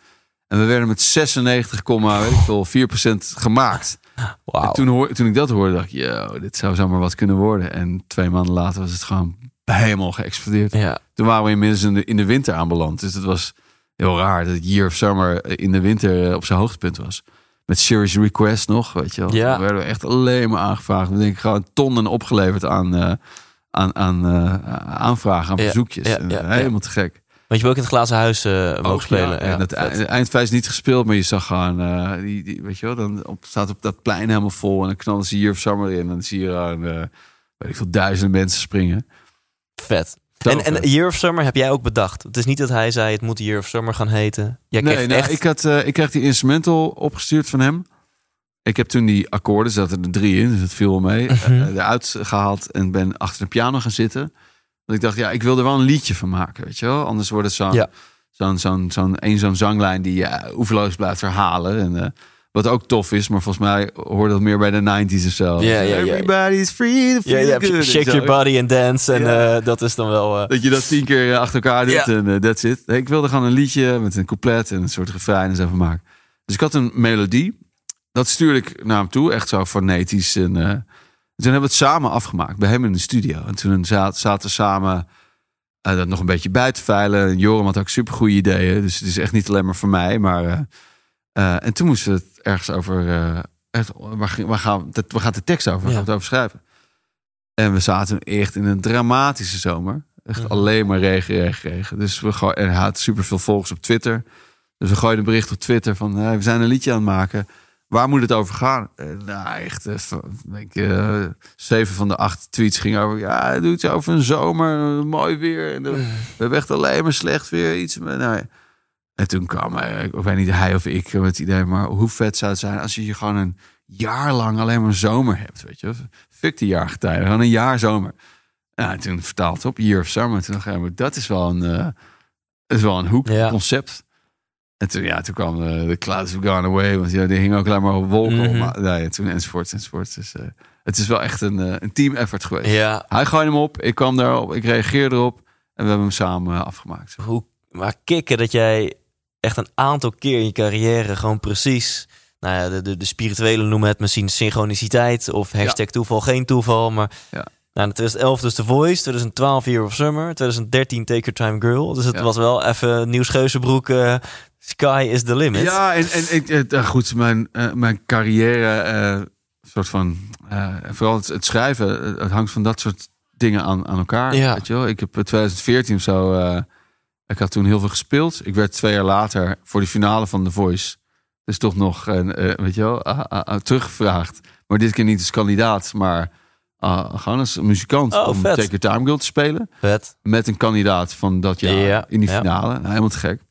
En we werden met 96, weet ik veel, 4% gemaakt. Wauw. En toen, hoor, toen ik dat hoorde, dacht ik, yo, dit zou zomaar wat kunnen worden. En twee maanden later was het gewoon helemaal geëxplodeerd. Ja. Toen waren we inmiddels in de, in de winter aanbeland. Dus het was heel raar dat Year of Summer in de winter eh, op zijn hoogtepunt was. Met Serious Request nog, weet je wel. Ja. Daar werden we echt alleen maar aangevraagd. We denken gewoon tonnen opgeleverd aan, eh, aan, aan eh, aanvragen, aan verzoekjes. ja, En, ja, eh, ja. helemaal te gek. Want je wil ook in het glazen huis eh mogen spelen. ja. En het vet. eind- eindfeit is niet gespeeld, maar je zag gewoon, die, die, weet je wel, dan op, staat op dat plein helemaal vol en dan knallen ze Year of Summer in en dan zie je gewoon, weet ik veel, duizenden mensen springen. vet. Zo En, en. Year of Summer heb jij ook bedacht. Het is niet dat hij zei het moet Year of Summer gaan heten. Jij nee, echt... ik, had, ik kreeg die instrumental opgestuurd van hem. Ik heb toen die akkoorden, er zaten er drie in, dus dat viel wel mee, Mhm. eh, eruit gehaald en ben achter de piano gaan zitten. Want ik dacht, ja, ik wil er wel een liedje van maken, weet je wel. Anders wordt het zo'n Ja. zo'n zo'n zo'n zo'n zanglijn die je eh, oeverloos blijft herhalen. En, eh, Wat ook tof is, maar volgens mij hoort dat meer bij de 90s of zo. Ja, ja. Everybody's free to Ja, shake your body and dance. En dat is dan wel... Dat je dat tien keer achter elkaar doet en that's it. Ik wilde gewoon een liedje met een couplet en een soort refrein en zo van maken. Dus ik had een melodie. Dat stuurde ik naar hem toe, echt zo fonetisch. En, eh, toen hebben we het samen afgemaakt bij hem in de studio. En toen zaten, zaten we samen eh, dat nog een beetje bij te veilen. Joram had ook super goede ideeën. Dus het is echt niet alleen maar voor mij. Maar, eh, en toen moesten we het ergens over... echt, waar, gaan, we- gaat de tekst over? Ja. gaan we het over schrijven? En we zaten echt in een dramatische zomer. Echt Mhm. alleen maar regen, regen, regen. Dus we gooien, en hij had super veel volgers op Twitter. Dus we gooien een bericht op Twitter van... we zijn een liedje aan het maken. Waar moet het over gaan? En, nou, echt, eh, denk, eh, zeven van de acht tweets gingen over... Ja, het doet over een zomer, eh, mooi weer. En, eh, we hebben echt alleen maar slecht weer. Iets, met- nou, en toen kwam, eh, ik weet niet hij of ik, met het idee... maar hoe vet zou het zijn als je hier gewoon een jaar lang alleen maar zomer hebt, weet je? Fuck die jaargetijden, gewoon een jaar zomer. En toen vertaald op Year of Summer. Toen dacht ik, maar dat is wel een, eh, dat is wel een hoek Ja. En toen, ja, toen kwam eh, de Clouds Have Gone Away. Want ja, die hing ook alleen maar op wolken. Maar, nou ja, toen enzovoort, enzovoort. Dus eh, het is wel echt een, eh, een team effort geweest. ja, Hij gooide hem op, ik kwam daarop, ik reageerde erop. En we hebben hem samen afgemaakt. hoe, maar kicken dat jij echt een aantal keer in je carrière gewoon precies... Nou ja, de, de, de spirituele noemen het misschien synchroniciteit of hashtag toeval, geen toeval. Maar Ja. Nou, in 2011 dus The Voice, 2012 Year of Summer, 2013 Take Your Time Girl. Dus het Ja. was wel even Nieuws Geuzenbroek, eh, sky is the limit. Ja, en, en ik, eh, eh, goed, mijn, eh, mijn carrière, soort van, vooral het, het schrijven, het hangt van dat soort dingen aan, aan elkaar. Ja. Weet je wel? Ik heb in 2014 of zo, ik had toen heel veel gespeeld. Ik werd twee jaar later voor de finale van The Voice, dus toch nog, een, weet je wel, ah, ah, ah, teruggevraagd. Maar dit keer niet als kandidaat, maar ah, gewoon als muzikant Oh, om vet. Take Your Time Girl te spelen Vet. met een kandidaat van dat jaar Ja, in die ja. finale. Nou, helemaal te gek.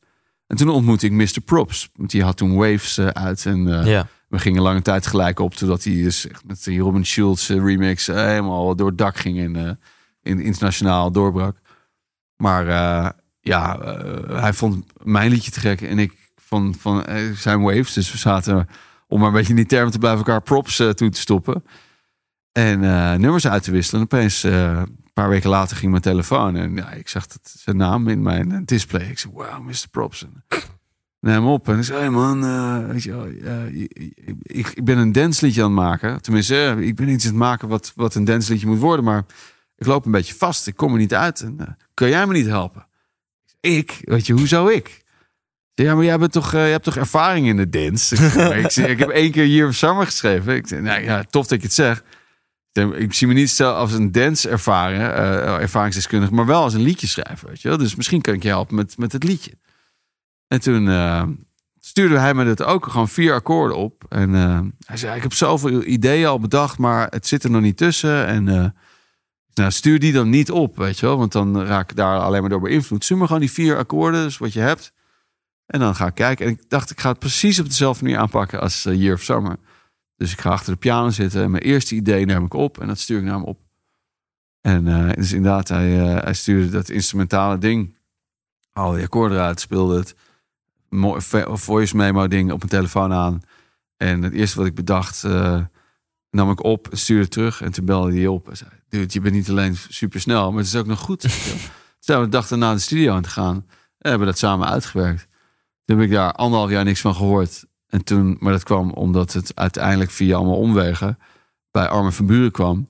En toen ontmoette ik Mr. Props. Want die had toen Waves eh, uit. En eh, Ja. we gingen lange tijd gelijk op. Totdat hij dus met die Robin Schulz eh, remix helemaal door het dak ging. En in, internationaal doorbrak. Maar ja, hij vond mijn liedje te gek. En ik van, van zijn Waves. Dus we zaten, om maar een beetje in die termen te blijven, elkaar props toe te stoppen. En eh, nummers uit te wisselen. En opeens, eh, een paar weken later, ging mijn telefoon. En ja, ik zag dat, zijn naam in mijn eh, display. Ik zei, wow, Mr. Props. En, neem hem op. En ik zei, hey man, ik, ik ben een dansliedje aan het maken. Tenminste, ik ben iets aan het maken wat, wat een dansliedje moet worden. Maar ik loop een beetje vast. Ik kom er niet uit. En, kan jij me niet helpen? Ik? Weet je, hoezo ik? Ja, maar jij bent toch, eh, je hebt toch ervaring in de dance? ik, ik heb één keer Year of Summer geschreven. Ik zeg, nou ja, tof dat je het zegt. Ik zie me niet als een dance ervaren, eh, ervaringsdeskundige, maar wel als een liedje schrijver. Weet je wel? Dus misschien kan ik je helpen met, met het liedje. En toen eh, stuurde hij me dat ook gewoon vier akkoorden op. En eh, hij zei: Ik heb zoveel ideeën al bedacht, maar het zit er nog niet tussen. En nou, stuur die dan niet op, weet je wel, want dan raak ik daar alleen maar door beïnvloed. Stuur me gewoon die vier akkoorden, dus wat je hebt. En dan ga ik kijken. En ik dacht, ik ga het precies op dezelfde manier aanpakken als Year of Summer. Dus ik ga achter de piano zitten en mijn eerste idee neem ik op en dat stuur ik naar hem op. En eh, dus inderdaad, hij, eh, hij stuurde dat instrumentale ding. Al die akkoorden eruit, speelde het. Vo- voice memo ding op mijn telefoon aan. En het eerste wat ik bedacht, eh, nam ik op, stuurde terug. En toen belde hij op en zei, je bent niet alleen super snel, maar het is ook nog goed. Toen zijn we de dag daarna de studio aan te gaan. En hebben dat samen uitgewerkt. Toen heb ik daar anderhalf jaar niks van gehoord. En toen, maar dat kwam omdat het uiteindelijk via allemaal omwegen bij Armin van Buren kwam.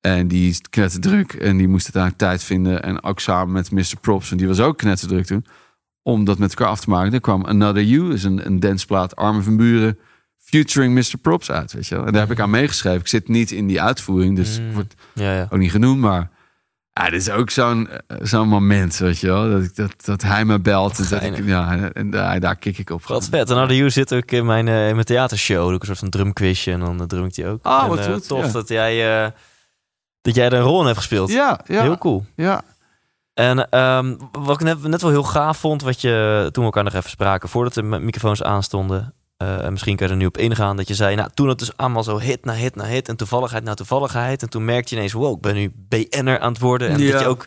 En die is knetterdruk en die moest uiteindelijk tijd vinden. En ook samen met Mr. Props, en die was ook knetterdruk toen. Om dat met elkaar af te maken. Er kwam Another You, is een, een danceplaat Armin van Buren, featuring Mr. Props uit, weet je wel. En daar heb ik aan meegeschreven. Ik zit niet in die uitvoering, dus Mm. ik word Ja, ja. ook niet genoemd, maar... Ja, dit is ook zo'n eh, zo'n moment, weet je wel. Dat, ik, dat, dat hij me belt. En, dat ik, ja, en daar, daar kik ik op. Wat vet. En Another You zit ook in mijn, eh, in mijn theatershow. Doe ik een soort van drumquizje en dan uh, drum ik die ook. Ah, En, wat eh, goed, Tof ja. dat jij, eh, dat jij er een rol in hebt gespeeld. Ja, ja, Heel cool. ja. En ehm, wat ik net, net wel heel gaaf vond, wat je toen we elkaar nog even spraken, voordat de mi- microfoons aanstonden. Eh, en misschien kan je er nu op ingaan, dat je zei, nou, toen het dus allemaal zo hit na hit na hit en toevalligheid na toevalligheid. En toen merkte je ineens, wow, ik ben nu BN'er aan het worden. En Ja. dat je ook,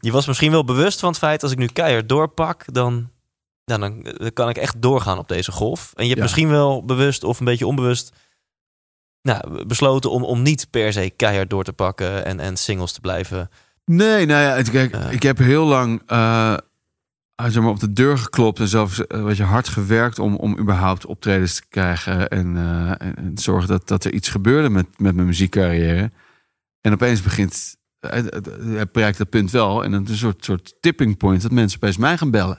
je was misschien wel bewust van het feit, als ik nu keihard doorpak, dan, nou, dan, dan kan ik echt doorgaan op deze golf. En je hebt Ja. misschien wel bewust of een beetje onbewust nou, besloten om, om niet per se keihard door te pakken en, en singles te blijven. Nee, nou ja, kijk, Ja. ik heb heel lang eh, zeg maar op de deur geklopt en zelfs eh, weet je, hard gewerkt om, om überhaupt optredens te krijgen en, eh, en, en zorgen dat, dat er iets gebeurde met, met mijn muziekcarrière. En opeens begint, eh, eh, eh, bereikt dat punt wel en dan is een soort, soort tipping point dat mensen opeens mij gaan bellen.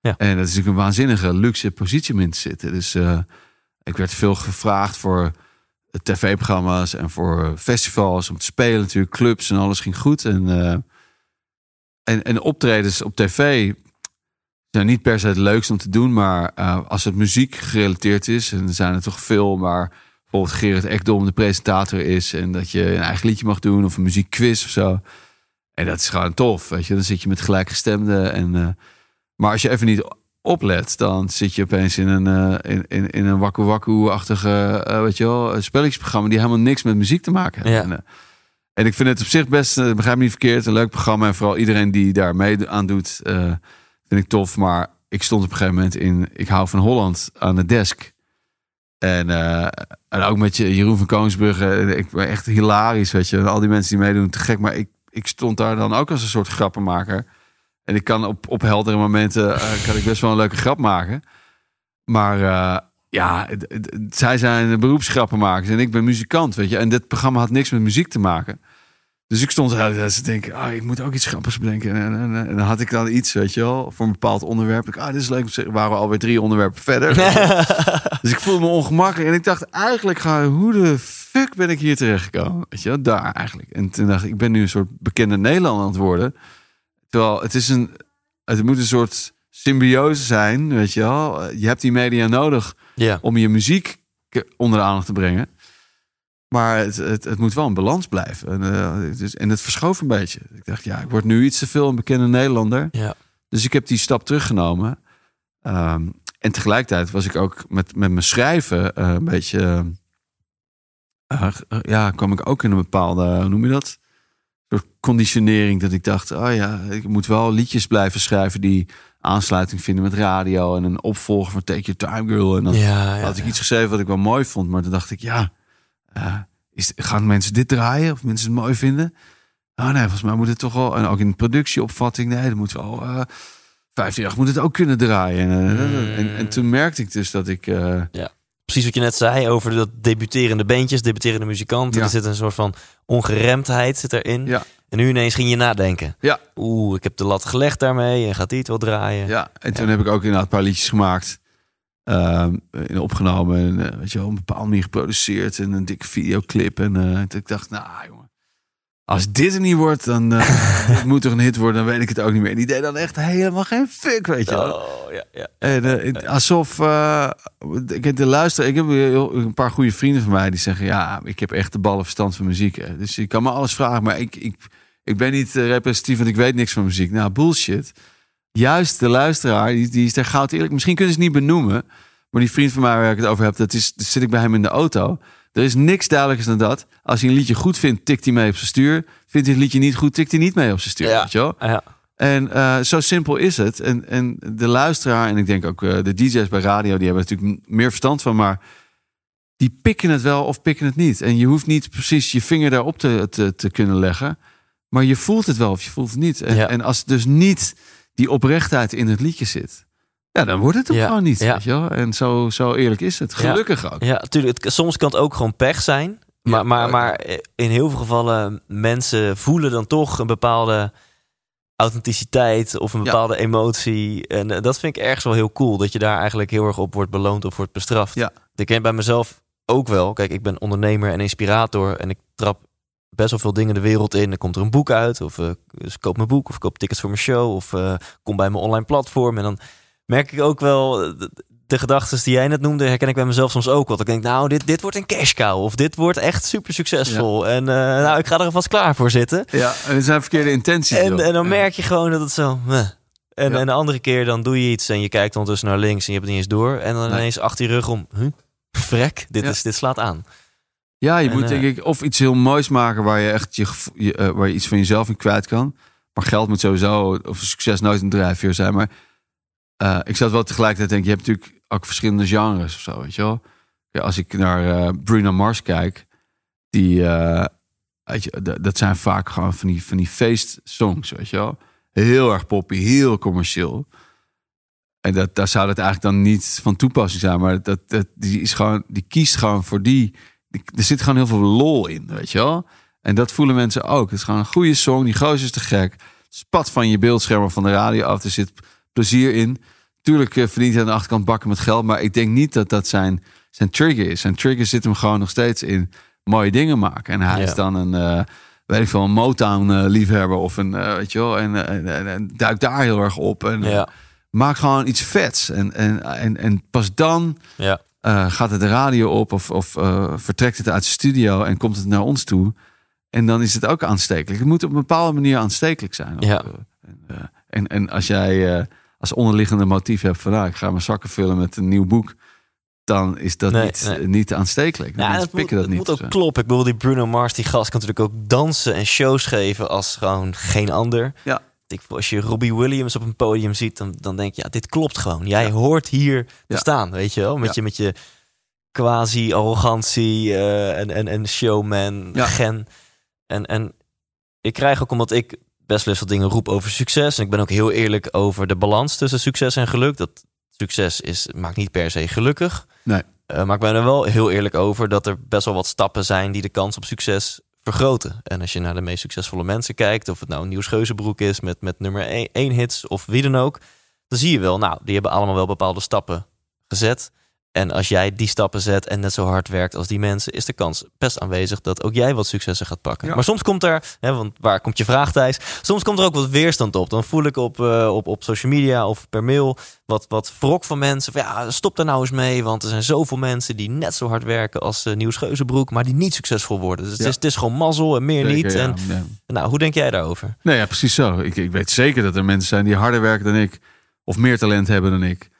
Ja. En dat is natuurlijk een waanzinnige luxe positie om in te zitten. Dus eh, ik werd veel gevraagd voor tv-programma's en voor festivals om te spelen natuurlijk, clubs en alles ging goed. En, eh, en, en optredens op tv zijn niet per se het leukste om te doen, maar eh, als het muziek gerelateerd is, en er zijn er toch veel, maar bijvoorbeeld Gerrit Ekdom de presentator is en dat je een eigen liedje mag doen of een muziekquiz of zo. En dat is gewoon tof, weet je. Dan zit je met gelijkgestemden en... eh, maar als je even niet oplet, dan zit je opeens in een, eh, in, in, in een wakku wakku-achtige, eh, weet je wel, spelletjesprogramma die helemaal niks met muziek te maken heeft. Ja. En, en ik vind het op zich best, begrijp me niet verkeerd, een leuk programma. En vooral iedereen die daar mee aan doet, vind ik tof. Maar ik stond op een gegeven moment in Ik hou van Holland aan de desk. En, eh, ook met je, Jeroen van Koningsbrugge. En Ik ben echt hilarisch, weet je. Al die mensen die meedoen, te gek. Maar ik, ik stond daar dan ook als een soort grappenmaker. En ik kan op, op heldere momenten eh, kan ik best wel een leuke grap maken. Maar eh, ja, zij zijn beroepsgrappenmakers en ik ben muzikant, weet je. En dit programma had niks met muziek te maken. Dus ik stond tijd te denken, ah, ik moet ook iets grappigs bedenken. En, en, en dan had ik dan iets, weet je wel, voor een bepaald onderwerp. Ik, ah, dit is leuk. om te zeggen. waren we alweer drie onderwerpen verder. dus ik voelde me ongemakkelijk. En ik dacht, eigenlijk ga hoe de fuck ben ik hier terechtgekomen? Weet je wel, daar eigenlijk. En toen dacht ik, ik ben nu een soort bekende Nederlander aan het worden. Terwijl het is een, het moet een soort symbiose zijn, weet je wel. Je hebt die media nodig om je muziek onder de aandacht te brengen. Maar het, het, het moet wel een balans blijven. En, eh, het is, en het verschoof een beetje. Ik dacht, ja, ik word nu iets te veel een bekende Nederlander. Ja. Dus ik heb die stap teruggenomen. Ehm, en tegelijkertijd was ik ook met, met mijn schrijven eh, een beetje... eh, ja, kwam ik ook in een bepaalde, hoe noem je dat? Soort conditionering dat ik dacht, oh ja, ik moet wel liedjes blijven schrijven die aansluiting vinden met radio en een opvolger van Take Your Time Girl. En dan Ja, ja, had ik iets geschreven wat ik wel mooi vond, maar toen dacht ik, ja, is, gaan mensen dit draaien of mensen het mooi vinden? Oh nee, volgens mij moet het toch wel, en ook in productieopvatting, nee, dat moet wel, eh 15 jaar moet het ook kunnen draaien. En, eh, en, en toen merkte ik dus dat ik, eh, Precies wat je net zei over dat debuterende bandjes, debuterende muzikanten. Ja. Er zit een soort van ongeremdheid zit erin. Ja. En nu ineens ging je nadenken. Ja. Oeh, ik heb de lat gelegd daarmee en gaat die het wel draaien? ja, en toen heb ik ook inderdaad een paar liedjes gemaakt. Ehm, en opgenomen en eh, weet je wel, op een bepaalde manier geproduceerd en een dikke videoclip. En eh, ik dacht, nou jongen, als dit er niet wordt, dan eh, dit moet toch een hit worden, dan weet ik het ook niet meer. En die deed dan echt helemaal geen fuck, weet je wel. Oh, ja, ja. En alsof ik heb de luister, ik heb een paar goede vrienden van mij die zeggen: ja, ik heb echt de ballen verstand van muziek. hè. Dus je kan me alles vragen, maar ik, ik, ik ben niet representatief, want ik weet niks van muziek. Nou, bullshit. Juist de luisteraar, die, die is daar goud eerlijk. Misschien kunnen ze het niet benoemen, maar die vriend van mij waar ik het over heb, dat is, zit ik bij hem in de auto. Er is niks duidelijkers dan dat. Als hij een liedje goed vindt, tikt hij mee op zijn stuur. Vindt hij het liedje niet goed, tikt hij niet mee op zijn stuur. Ja. Weet je wel? Ja. En eh, zo simpel is het. En, en de luisteraar, en ik denk ook eh, de DJ's bij radio, die hebben natuurlijk meer verstand van, maar die pikken het wel of pikken het niet. En je hoeft niet precies je vinger daarop te, te, te kunnen leggen, maar je voelt het wel of je voelt het niet. En, Ja. en als dus niet die oprechtheid in het liedje zit, ja, dan wordt het Ja. gewoon niet. Ja. Weet je wel? En zo, zo eerlijk is het. Ja. Gelukkig ook. Ja, natuurlijk. Soms kan het ook gewoon pech zijn. Maar, Ja, maar, ja. maar in heel veel gevallen, mensen voelen dan toch een bepaalde authenticiteit of een Ja. bepaalde emotie. En eh, dat vind ik ergens wel heel cool. Dat je daar eigenlijk heel erg op wordt beloond of wordt bestraft. Ja. Ik ken bij mezelf ook wel. Kijk, ik ben ondernemer en inspirator. En ik trap best wel veel dingen de wereld in. Dan komt er een boek uit. Of eh, dus ik koop mijn boek. Of ik koop tickets voor mijn show. Of eh, kom bij mijn online platform. En dan merk ik ook wel... eh, de- de gedachten die jij net noemde, herken ik bij mezelf soms ook wel. Dan denk ik, nou, dit, dit wordt een cash cow. Of dit wordt echt super succesvol. En nou, ik ga er alvast klaar voor zitten. Ja, en het zijn verkeerde intenties. En, en dan merk je gewoon dat het zo... meh. En, Ja. en de andere keer dan doe je iets en je kijkt ondertussen naar links en je hebt het niet eens door. En dan Nee. ineens achter je rug om, huh? vrek, dit, Ja. is, dit slaat aan. Ja, je En, moet eh, denk ik of iets heel moois maken waar je echt je, eh, waar je iets van jezelf in kwijt kan. Maar geld moet sowieso, of succes nooit een drijfveer zijn. Maar eh, ik zat wel tegelijkertijd denken, je hebt natuurlijk ook verschillende genres of zo, weet je wel. Ja, als ik naar Bruno Mars kijk, die, weet je, dat zijn vaak gewoon van die, van die feestsongs, weet je wel. Heel erg poppy, heel commercieel. En dat, daar zou het eigenlijk dan niet van toepassing zijn, maar dat, dat, die, is gewoon, die kiest gewoon voor die- Er zit gewoon heel veel lol in, weet je wel. En dat voelen mensen ook. Het is gewoon een goede song, die gozer is te gek. Spat van je beeldscherm of van de radio af, er zit plezier in. Tuurlijk eh, verdient hij aan de achterkant bakken met geld, maar ik denk niet dat dat zijn, zijn trigger is. Zijn trigger zit hem gewoon nog steeds in mooie dingen maken. En hij Ja. is dan een, eh, weet ik veel, een Motown-liefhebber of een, eh, weet je wel, en, eh, en, en, en duikt daar heel erg op. En eh, Ja, maak gewoon iets vets. En, en, en, en pas dan ja. Eh, gaat het de radio op of, of eh, vertrekt het uit de studio en komt het naar ons toe. En dan is het ook aanstekelijk. Het moet op een bepaalde manier aanstekelijk zijn. Ja. Eh, En, en, en als jij als onderliggende motief hebt van... Nou, ik ga mijn zakken vullen met een nieuw boek... dan is dat Nee, niet, nee. niet aanstekelijk. Ja, Mensen het moet, dat niet. moet ook kloppen. Ik bedoel, die Bruno Mars, die gast kan natuurlijk ook dansen en shows geven als gewoon geen ander. Ja. Ik, als je Robbie Williams op een podium ziet, dan, dan denk je, ja, dit klopt gewoon. Jij hoort hier te Ja. staan, weet je wel? Met Ja. je, met je quasi-arrogantie eh, en, en, en showman, gen. En, en ik krijg ook, omdat ik best wel wat dingen roep over succes. En ik ben ook heel eerlijk over de balans tussen succes en geluk. Dat succes is, maakt niet per se gelukkig. Nee. Eh, maar ik ben er wel heel eerlijk over dat er best wel wat stappen zijn die de kans op succes vergroten. En als je naar de meest succesvolle mensen kijkt, of het nou een Niels Geuzenbroek is met, met nummer 1 hits of wie dan ook, dan zie je wel, nou, die hebben allemaal wel bepaalde stappen gezet. En als jij die stappen zet en net zo hard werkt als die mensen, is de kans best aanwezig dat ook jij wat successen gaat pakken. Ja. Maar soms komt er, hè, want waar komt je vraag Thijs? Soms komt er ook wat weerstand op. Dan voel ik op, eh, op, op social media of per mail wat, wat wrok van mensen. Van, ja, stop daar nou eens mee, want er zijn zoveel mensen die net zo hard werken als uh, Nieuws Geuzenbroek, maar die niet succesvol worden. Dus het, is, het is gewoon mazzel en meer Zeker, niet. ja. En, nou, hoe denk jij daarover? Nee, ja, precies zo. Ik, ik weet zeker dat er mensen zijn die harder werken dan ik. Of meer talent hebben dan ik.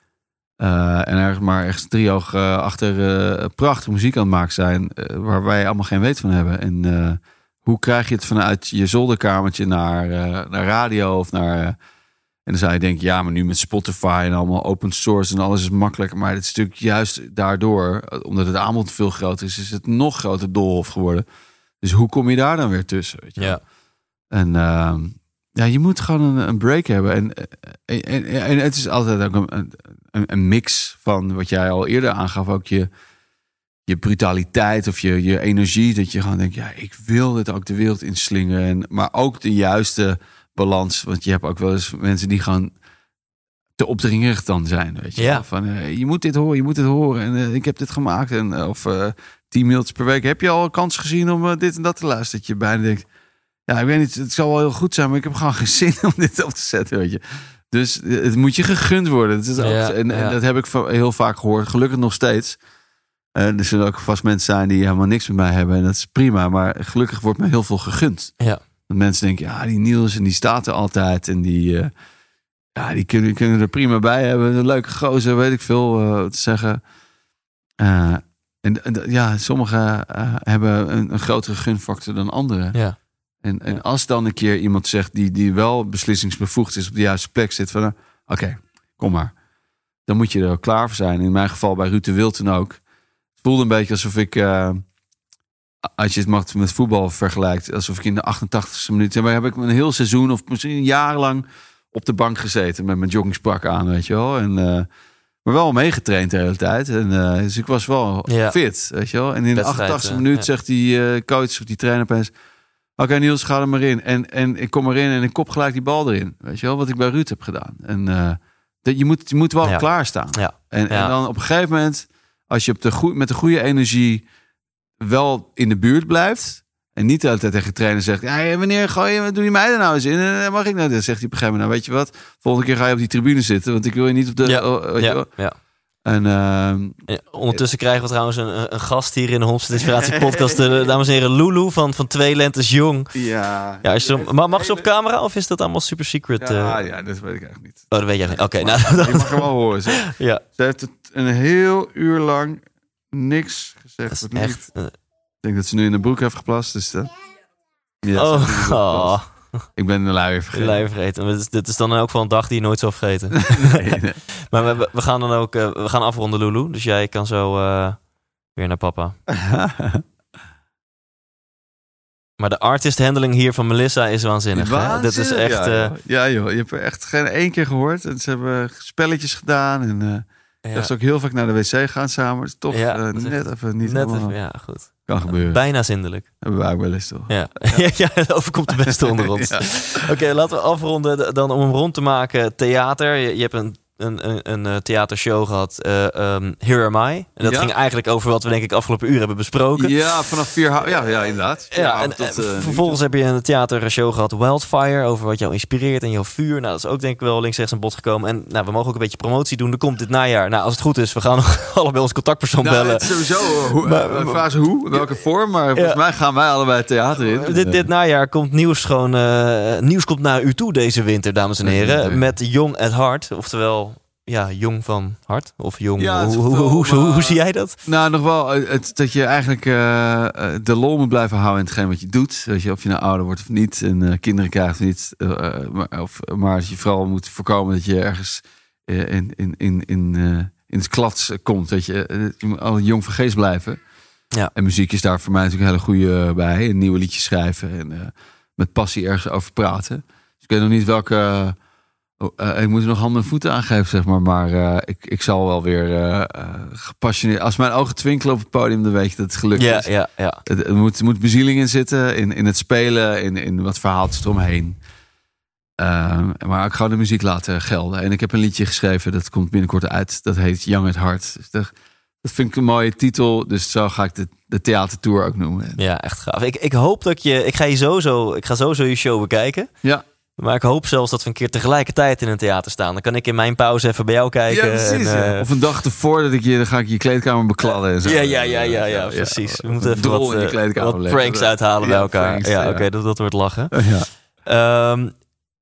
Eh, en ergens maar echt driehoog eh achter eh prachtige muziek aan het maken zijn. waar wij allemaal geen weet van hebben. En hoe krijg je het vanuit je zolderkamertje naar, naar radio of naar... en dan zou je denken, ja, maar nu met Spotify en allemaal open source en alles is makkelijker. Maar het is natuurlijk juist daardoor, omdat het aanbod veel groter is, is het nog groter doolhof geworden. Dus hoe kom je daar dan weer tussen? Weet je wel? En ehm, ja, je moet gewoon een, een break hebben. En, en, en, en het is altijd ook een, een, een mix van wat jij al eerder aangaf. Ook je, je brutaliteit of je, je energie. Dat je gewoon denkt, ja, ik wil dit ook de wereld inslingeren. En, maar ook de juiste balans. Want je hebt ook wel eens mensen die gewoon te opdringerig dan zijn. Weet je, Ja. Van, eh, je moet dit horen, je moet dit horen. En eh, ik heb dit gemaakt. En, eh, of eh tien mailtjes per week. Heb je al een kans gezien om eh, dit en dat te luisteren? Dat je bijna denkt, ja, ik weet niet, het zal wel heel goed zijn, maar ik heb gewoon geen zin om dit op te zetten, weet je. Dus eh, het moet je gegund worden. Dat is Ja, en, dat heb ik heel vaak gehoord. Gelukkig nog steeds. Eh, er zullen ook vast mensen zijn die helemaal niks met mij hebben. En dat is prima. Maar gelukkig wordt me heel veel gegund. Ja. Dat mensen denken, ja, die Niels en die staat er altijd. En die, eh, ja, die kunnen, kunnen er prima bij hebben. Een leuke gozer, weet ik veel te zeggen. En, en ja, sommigen hebben een, een grotere gunfactor dan anderen. Ja. En, en als dan een keer iemand zegt die, die wel beslissingsbevoegd is op de juiste plek zit van, nou, oké, kom maar. Dan moet je er ook klaar voor zijn. In mijn geval bij Ruud de Wilton ook. Het voelde een beetje alsof ik, eh, als je het mag met voetbal vergelijkt, alsof ik in de 88ste minuut, maar heb ik een heel seizoen of misschien jarenlang op de bank gezeten met mijn joggingsprak aan, weet je wel. En, eh, maar wel meegetraind de hele tijd. En, eh, dus ik was wel Ja. fit, weet je wel. En in de Wedstrijd, 88ste eh, minuut ja. zegt die eh, coach of die trainer opeens... Oké Niels, ga er maar in. En, en ik kom erin en ik kop gelijk die bal erin. Weet je wel, wat ik bij Ruud heb gedaan. En eh, dat, je, moet, je moet wel Ja. klaarstaan. Ja. En, en dan op een gegeven moment, als je op de goe- met de goede energie wel in de buurt blijft... En niet de hele tijd tegen trainer zegt... Ja, wanneer gooi je, doe je mij er nou eens in? En mag ik nou? Dan zegt hij op een gegeven moment... Nou, weet je wat? Volgende keer ga je op die tribune zitten. Want ik wil je niet op de... Ja. oh, ja. En ehm, En ondertussen krijgen we trouwens een, een gast hier in de Homestead Inspiratie podcast. De, dames en heren, Lulu van, van Twee Lentes Jong. ja... Ja, als je, mag ze op camera of is dat allemaal super secret? Ja, eh? ja, dat weet ik eigenlijk niet. Oh, dat weet jij niet. Oké, nou, Je mag hem wel horen. Ze, ja. ze heeft het een heel uur lang niks gezegd. Dat echt... eh, Ik denk dat ze nu in de broek heeft geplast. Dus dat... Ja, oh, oh. Ik ben de lui weer De vergeten. lui vergeten. Dit is, dit is dan ook wel een dag die je nooit zal vergeten. Nee, nee. Maar we, we gaan dan ook eh, we gaan afronden, Lulu. Dus jij kan zo eh, weer naar papa. Maar de artist handling hier van Melissa is waanzinnig. Hè? Dit is echt. Ja, eh, joh. ja, joh. Je hebt er echt geen één keer gehoord. En ze hebben spelletjes gedaan. En ja, dat is ook heel vaak naar de wc gaan samen. Dus toch Ja, dat net even niet net helemaal even, ja, goed. kan gebeuren. Bijna zindelijk. Hebben we ook wel eens toch? Ja, ja. dat overkomt de beste onder ons. Ja. Oké, laten we afronden. Dan om hem rond te maken, theater. Je, je hebt een, een, een, een eh, theatershow gehad, eh, ehm, Here Am I. En dat Ja. ging eigenlijk over wat we denk ik afgelopen uur hebben besproken. Ja, vanaf vier Ja, ja, inderdaad. Vier Ja, en, tot, eh, vervolgens heb je een theatershow gehad, Wildfire, over wat jou inspireert en jouw vuur. Nou, dat is ook denk ik wel links-rechts aan bod gekomen. En nou, we mogen ook een beetje promotie doen. Er komt dit najaar. Nou, als het goed is, we gaan nog allebei ons contactpersoon Nou, bellen. sowieso. Hoe, Maar- vraag ze hoe, in welke vorm. Maar volgens mij gaan wij allebei het theater in. Dit, dit najaar komt nieuws gewoon. nieuws komt naar u toe deze winter, dames en heren. Met Jong at Heart. Oftewel, ja, jong van hart. Of jong. Ja, hoe, hoe, hoe, hoe, zie jij dat? Nou, nog wel eh, het, dat je eigenlijk eh, eh, de lol moet blijven houden in hetgeen wat je doet. Weet je, of je nou ouder wordt of niet en eh, kinderen krijgt of niet. maar, of, maar dat je vooral moet voorkomen dat je ergens in, in, in, in, eh, in het klats komt. Dat je, je moet al jong van geest blijven. Ja. En muziek is daar voor mij natuurlijk een hele goede bij. Een nieuwe liedjes schrijven en eh, met passie ergens over praten. Dus ik weet nog niet welke... oh, eh, ik moet er nog handen en voeten aangeven, zeg maar. Maar eh, ik, ik zal wel weer eh, gepassioneerd... Als mijn ogen twinkelen op het podium, dan weet je dat het gelukt Ja, is. ja, ja. Het, er, moet, moet bezieling in zitten, in, in het spelen, in, in wat verhaaltjes eromheen. Ehm, maar ook gewoon de muziek laten gelden. En ik heb een liedje geschreven, dat komt binnenkort uit. Dat heet Young at Heart. Dus dat, dat vind ik een mooie titel. Dus zo ga ik de, de theatertour ook noemen. Ja, echt gaaf. Ik, ik hoop dat je. Ik ga je sowieso. Ik ga sowieso je show bekijken. Ja, Maar ik hoop zelfs dat we een keer tegelijkertijd in een theater staan. Dan kan ik in mijn pauze even bij jou kijken. ja precies. en, ja. eh, Of een dag ervoor dat ik je, dan ga ik je kleedkamer bekladden. En zo. ja, ja, ja, ja, ja, precies. We moeten even wat, in eh, kleedkamer wat leggen. pranks uithalen bij elkaar. pranks, ja, ja. oké, dat, dat wordt lachen. Ja. Ehm,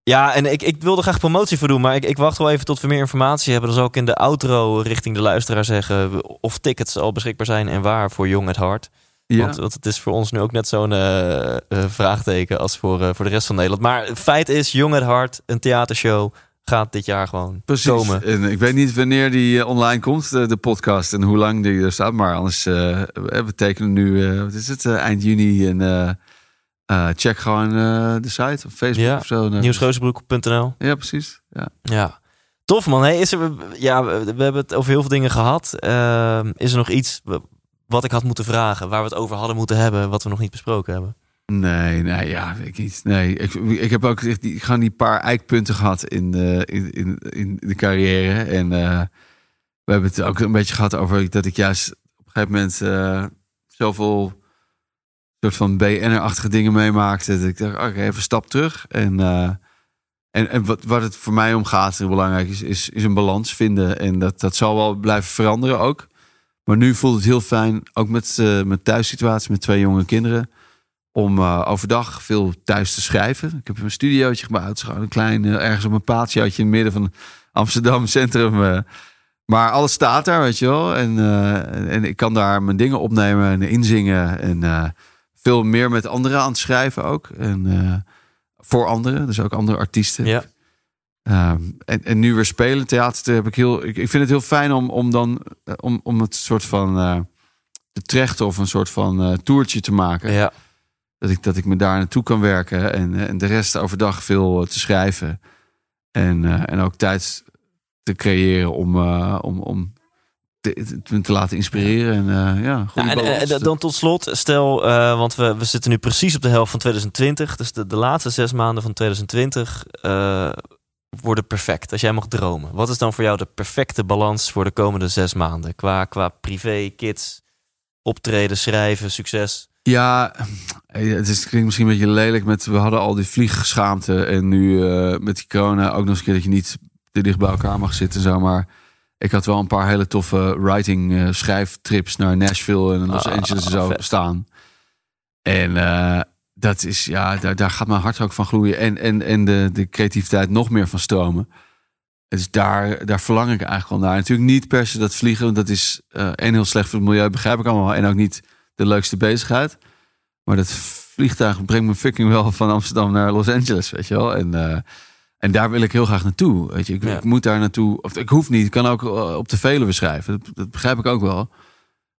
ja, en ik, ik wilde graag promotie voor doen, maar ik, ik wacht wel even tot we meer informatie hebben. Dan zal ik in de outro richting de luisteraar zeggen of tickets al beschikbaar zijn en waar voor Jong het Hart. Ja. Want, want het is voor ons nu ook net zo'n eh, eh, vraagteken als voor, eh, voor de rest van Nederland. Maar feit is, Jong het Hart, een theatershow, gaat dit jaar gewoon Precies. komen. En ik weet niet wanneer die online komt, de, de podcast, en hoe lang die er staat. Maar anders, we tekenen nu, wat is het, eind juni. En check gewoon de site of Facebook Ja, of zo. Nieuwsgeuzenbroek.nl. Ja, precies. Ja. Ja. Tof man. Hey, is er, ja, we, we hebben het over heel veel dingen gehad. Ehm, is er nog iets wat ik had moeten vragen, waar we het over hadden moeten hebben, wat we nog niet besproken hebben? Nee, nee, ja, ik niet. Nee, ik, ik heb ook echt die, die paar eikpunten gehad in de, in, in, in de carrière. En eh, we hebben het ook een beetje gehad over dat ik juist op een gegeven moment eh, zoveel soort van BN'er-achtige dingen meemaakte. Dat ik dacht, oké, even een stap terug. En, eh, en, en wat, wat het voor mij om gaat, heel belangrijk is, is, is een balans vinden. En dat, dat zal wel blijven veranderen ook. Maar nu voelt het heel fijn, ook met eh mijn thuissituatie met twee jonge kinderen om eh, overdag veel thuis te schrijven. Ik heb een studiootje gebouwd, een klein, eh, ergens op een patiootje in het midden van Amsterdam centrum. maar alles staat daar, weet je wel. En, en ik kan daar mijn dingen opnemen en inzingen. En veel meer met anderen aan het schrijven ook. En voor anderen, dus ook andere artiesten. Ja. Ehm, en, en nu weer spelen, theater, heb ik heel. Ik, ik vind het heel fijn om, om dan eh, om, om het soort van eh te trechten of een soort van eh toertje te maken. Ja. Dat ik, dat ik me daar naartoe kan werken en, en de rest overdag veel te schrijven. En, en ook tijd te creëren om, om, om te, te, te laten inspireren. En ja, Nou, en, eh, dan tot slot, stel, want we, we zitten nu precies op de helft van 2020. Dus de, de laatste zes maanden van 2020 eh, worden perfect. Als jij mag dromen. Wat is dan voor jou de perfecte balans voor de komende zes maanden? Qua, qua privé, kids, optreden, schrijven, succes. Ja, eh, het, is, het klinkt misschien een beetje lelijk met we hadden al die vliegschaamte en nu eh, met die corona ook nog eens een keer dat je niet te dicht bij elkaar mag zitten en zo. Maar ik had wel een paar hele toffe writing eh, schrijftrips naar Nashville en Los Ah, Angeles en zo vet. staan. En dat is ja, daar, daar gaat mijn hart ook van gloeien en en en de, de creativiteit nog meer van stromen. Dus daar, daar verlang ik eigenlijk wel naar. Natuurlijk niet per se dat vliegen, want dat is eh en heel slecht voor het milieu, begrijp ik allemaal. En ook niet de leukste bezigheid. Maar dat, vliegtuig brengt me fucking wel van Amsterdam naar Los Angeles, weet je wel. En, eh, en daar wil ik heel graag naartoe. Weet je, ik, Ja. ik moet daar naartoe. Of ik hoef niet. Ik kan ook eh, op de Veluwe schrijven. Dat, dat begrijp ik ook wel.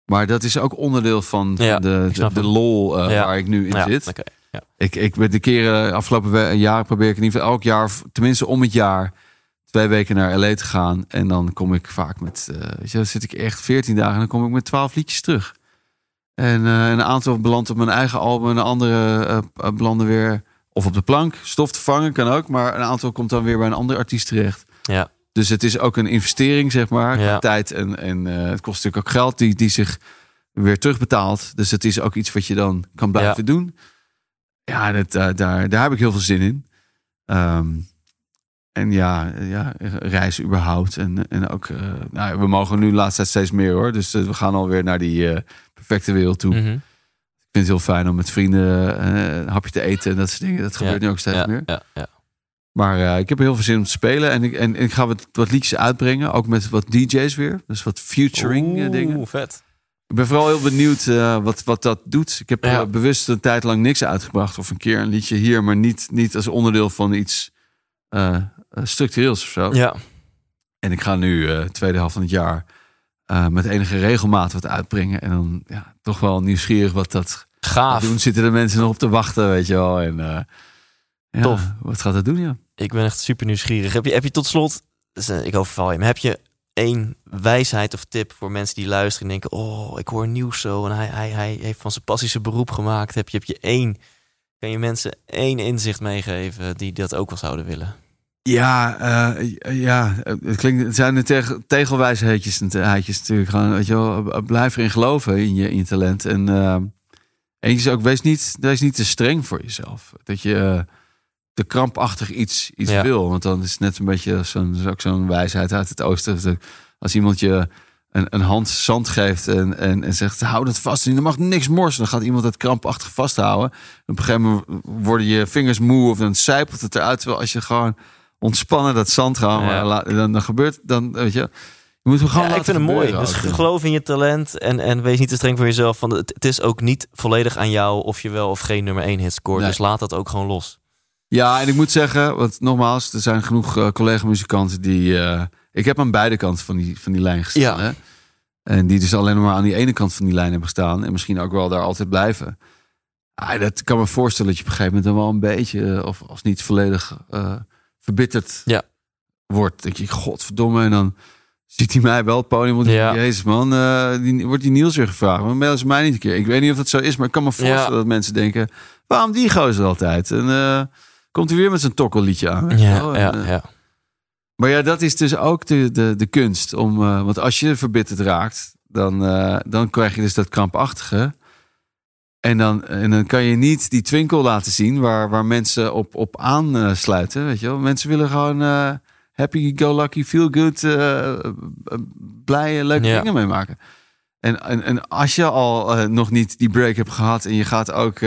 Maar dat is ook onderdeel van, Ja, de, de, de lol eh, Ja. waar ik nu in Ja, zit. ja. Ik, ik ben de keren afgelopen jaar probeer ik in ieder geval elk jaar, tenminste om het jaar, twee weken naar LA te gaan. En dan kom ik vaak met, eh, weet je, dan zit ik echt 14 dagen en dan kom ik met 12 liedjes terug. En eh, een aantal belandt op mijn eigen album, een andere belanden weer of op de plank. Stof te vangen kan ook, maar een aantal komt dan weer bij een andere artiest terecht. Ja. Dus het is ook een investering, zeg maar, Ja. tijd. En, en eh, het kost natuurlijk ook geld die, die zich weer terugbetaalt. Dus het is ook iets wat je dan kan blijven doen. Ja, dat, eh, daar, daar heb ik heel veel zin in. Ehm, en ja, ja, reizen überhaupt. En, en ook, eh, nou, we mogen nu de laatste tijd steeds meer hoor. Dus we gaan alweer naar die perfecte wereld toe. Mhm. Ik vind het heel fijn om met vrienden een hapje te eten en dat soort dingen. Dat gebeurt Ja, nu ook steeds meer. Ja, ja. Maar eh, ik heb er heel veel zin om te spelen. En ik, en, ik ga wat, wat liedjes uitbrengen. Ook met wat DJ's weer. Dus wat featuring eh, dingen. Oeh, vet. Ik ben vooral heel benieuwd eh, wat, wat dat doet. Ik heb Ja. bewust een tijd lang niks uitgebracht. Of een keer een liedje hier. Maar niet, niet als onderdeel van iets structureels of zo. Ja, En ik ga nu tweede helft van het jaar met enige regelmaat wat uitbrengen. En dan ja, toch wel nieuwsgierig wat dat gaaf. doen. Zitten de mensen nog op te wachten, weet je wel. En ja, Tof. wat gaat dat doen, ja? Ik ben echt super nieuwsgierig. Heb je, heb je tot slot, dus, eh, ik overval je, maar heb je één wijsheid of tip voor mensen die luisteren en denken: Oh, ik hoor nieuws zo en hij, hij, hij heeft van zijn passie zijn beroep gemaakt. Heb je, heb je één, kan je mensen één inzicht meegeven die dat ook wel zouden willen? Ja, eh, ja, het klinkt, het zijn de teg, tegelwijsheidjes heidjes natuurlijk. Gewoon, weet je eh, blijf erin geloven in je, in je talent. En eh, eentje is ook, wees niet, wees niet te streng voor jezelf. Dat je te krampachtig iets, iets Ja. wil. Want dan is het net een beetje zo'n, ook zo'n wijsheid uit het oosten. Dat Als iemand je een, een hand zand geeft en, en, en zegt, hou dat vast. En er mag niks morsen. Dan gaat iemand het krampachtig vasthouden. En op een gegeven moment worden je vingers moe of dan zijpelt het eruit. Terwijl als je gewoon ontspannen dat zand gaan, Ja. dan, dan gebeurt dan weet je. Je moet gewoon Ja, ik vind het mooi. Dus geloof in je talent en, en wees niet te streng voor jezelf. Van het, het is ook niet volledig aan jou of je wel of geen nummer één hit scoort. Nee. Dus laat dat ook gewoon los. Ja, en ik moet zeggen, want nogmaals, er zijn genoeg eh, collega-muzikanten die. eh, ik heb aan beide kanten van die, van die lijn gestaan. Ja. Hè? En die dus alleen maar aan die ene kant van die lijn hebben gestaan. En misschien ook wel daar altijd blijven. Ah, dat kan me voorstellen dat je op een gegeven moment dan wel een beetje, eh, of als niet volledig verbitterd Ja. wordt. denk je, godverdomme. En dan ziet hij mij wel het podium. Want Ja. Jezus man, eh, die, wordt die Niels weer gevraagd. Maar mailen ze mij niet een keer. Ik weet niet of dat zo is, maar ik kan me voorstellen Ja. dat mensen denken... waarom die gozer altijd? En komt hij weer met zijn tokkelliedje aan. Ja, ja, eh, ja. Maar ja, dat is dus ook de, de, de kunst. Om, eh, want als je verbitterd raakt, dan, eh, dan krijg je dus dat krampachtige. En dan, en dan kan je niet die twinkel laten zien waar, waar mensen op, op aansluiten. Weet je wel? Mensen willen gewoon happy, go lucky, feel good, blije, leuke Ja. dingen meemaken. En, en, en als je al nog niet die break hebt gehad en je gaat ook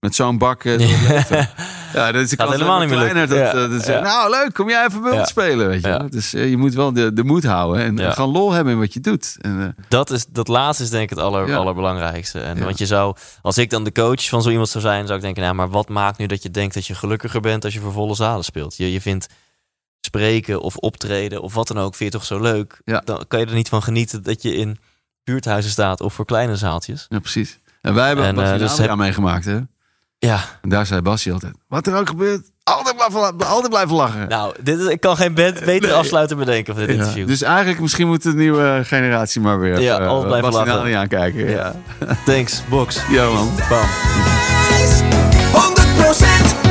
met zo'n bak leven. Ja, dat is de kans helemaal niet meer. Dat, eh, Ja, dat. Nou, leuk, kom jij even bij ons spelen, weet je. Dus eh, je moet wel de, de moed houden en gaan lol hebben in wat je doet. En, eh, Dat, is, dat laatste is denk ik het aller, allerbelangrijkste. En. Want je zou, als ik dan de coach van zo iemand zou zijn, zou ik denken, nou, maar wat maakt nu dat je denkt dat je gelukkiger bent als je voor volle zalen speelt? Je, je vindt spreken of optreden of wat dan ook, vind je toch zo leuk? Ja. Dan kan je er niet van genieten dat je in buurthuizen staat of voor kleine zaaltjes. ja, precies. En wij hebben En, eh, en dus heb- meegemaakt, hè. Ja, En daar zei Bassie altijd, wat er ook gebeurt, altijd blijven, altijd blijven lachen. nou, dit is, ik kan geen be- betere Nee. afsluiter bedenken van dit Ja, interview. Dus eigenlijk misschien moet de nieuwe generatie maar weer Ja, eh, altijd blijven lachen. Adriaan kijken. Ja, Thanks, Box. ja man. Bam. 100% wijs!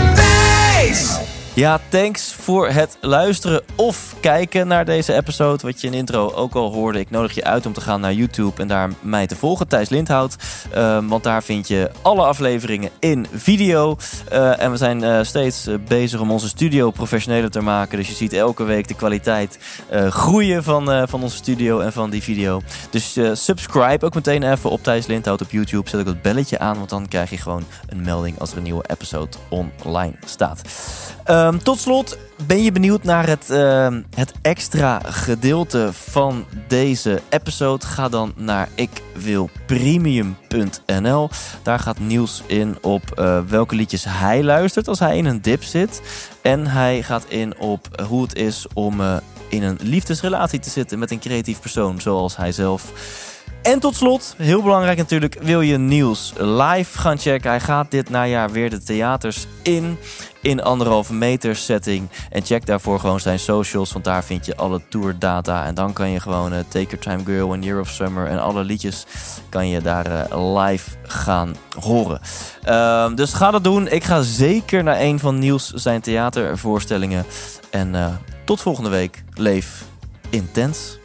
Ja, thanks voor het luisteren of kijken naar deze episode. Wat je in intro ook al hoorde. Ik nodig je uit om te gaan naar YouTube en daar mij te volgen, Thijs Lindhout. Ehm, want daar vind je alle afleveringen in video. Eh, en we zijn eh, steeds eh, bezig om onze studio professioneler te maken. Dus je ziet elke week de kwaliteit groeien van, van onze studio en van die video. Dus subscribe ook meteen even op Thijs Lindhout op YouTube. Zet ook het belletje aan, want dan krijg je gewoon een melding als er een nieuwe episode online staat. Ehm, tot slot, ben je benieuwd naar het, ehm, het extra gedeelte van deze episode? Ga dan naar ikwilpremium.nl. Daar gaat Niels in op eh, welke liedjes hij luistert als hij in een dip zit. En hij gaat in op hoe het is om eh, in een liefdesrelatie te zitten met een creatief persoon zoals hij zelf. En tot slot, heel belangrijk natuurlijk, wil je Niels live gaan checken. Hij gaat dit najaar weer de theaters in, in anderhalve meter setting. En check daarvoor gewoon zijn socials, want daar vind je alle tourdata. En dan kan je gewoon uh, Take Your Time Girl en Year of Summer en alle liedjes kan je daar uh, live gaan horen. Uh, dus ga dat doen. Ik ga zeker naar een van Niels zijn theatervoorstellingen. En uh, tot volgende week. Leef intens.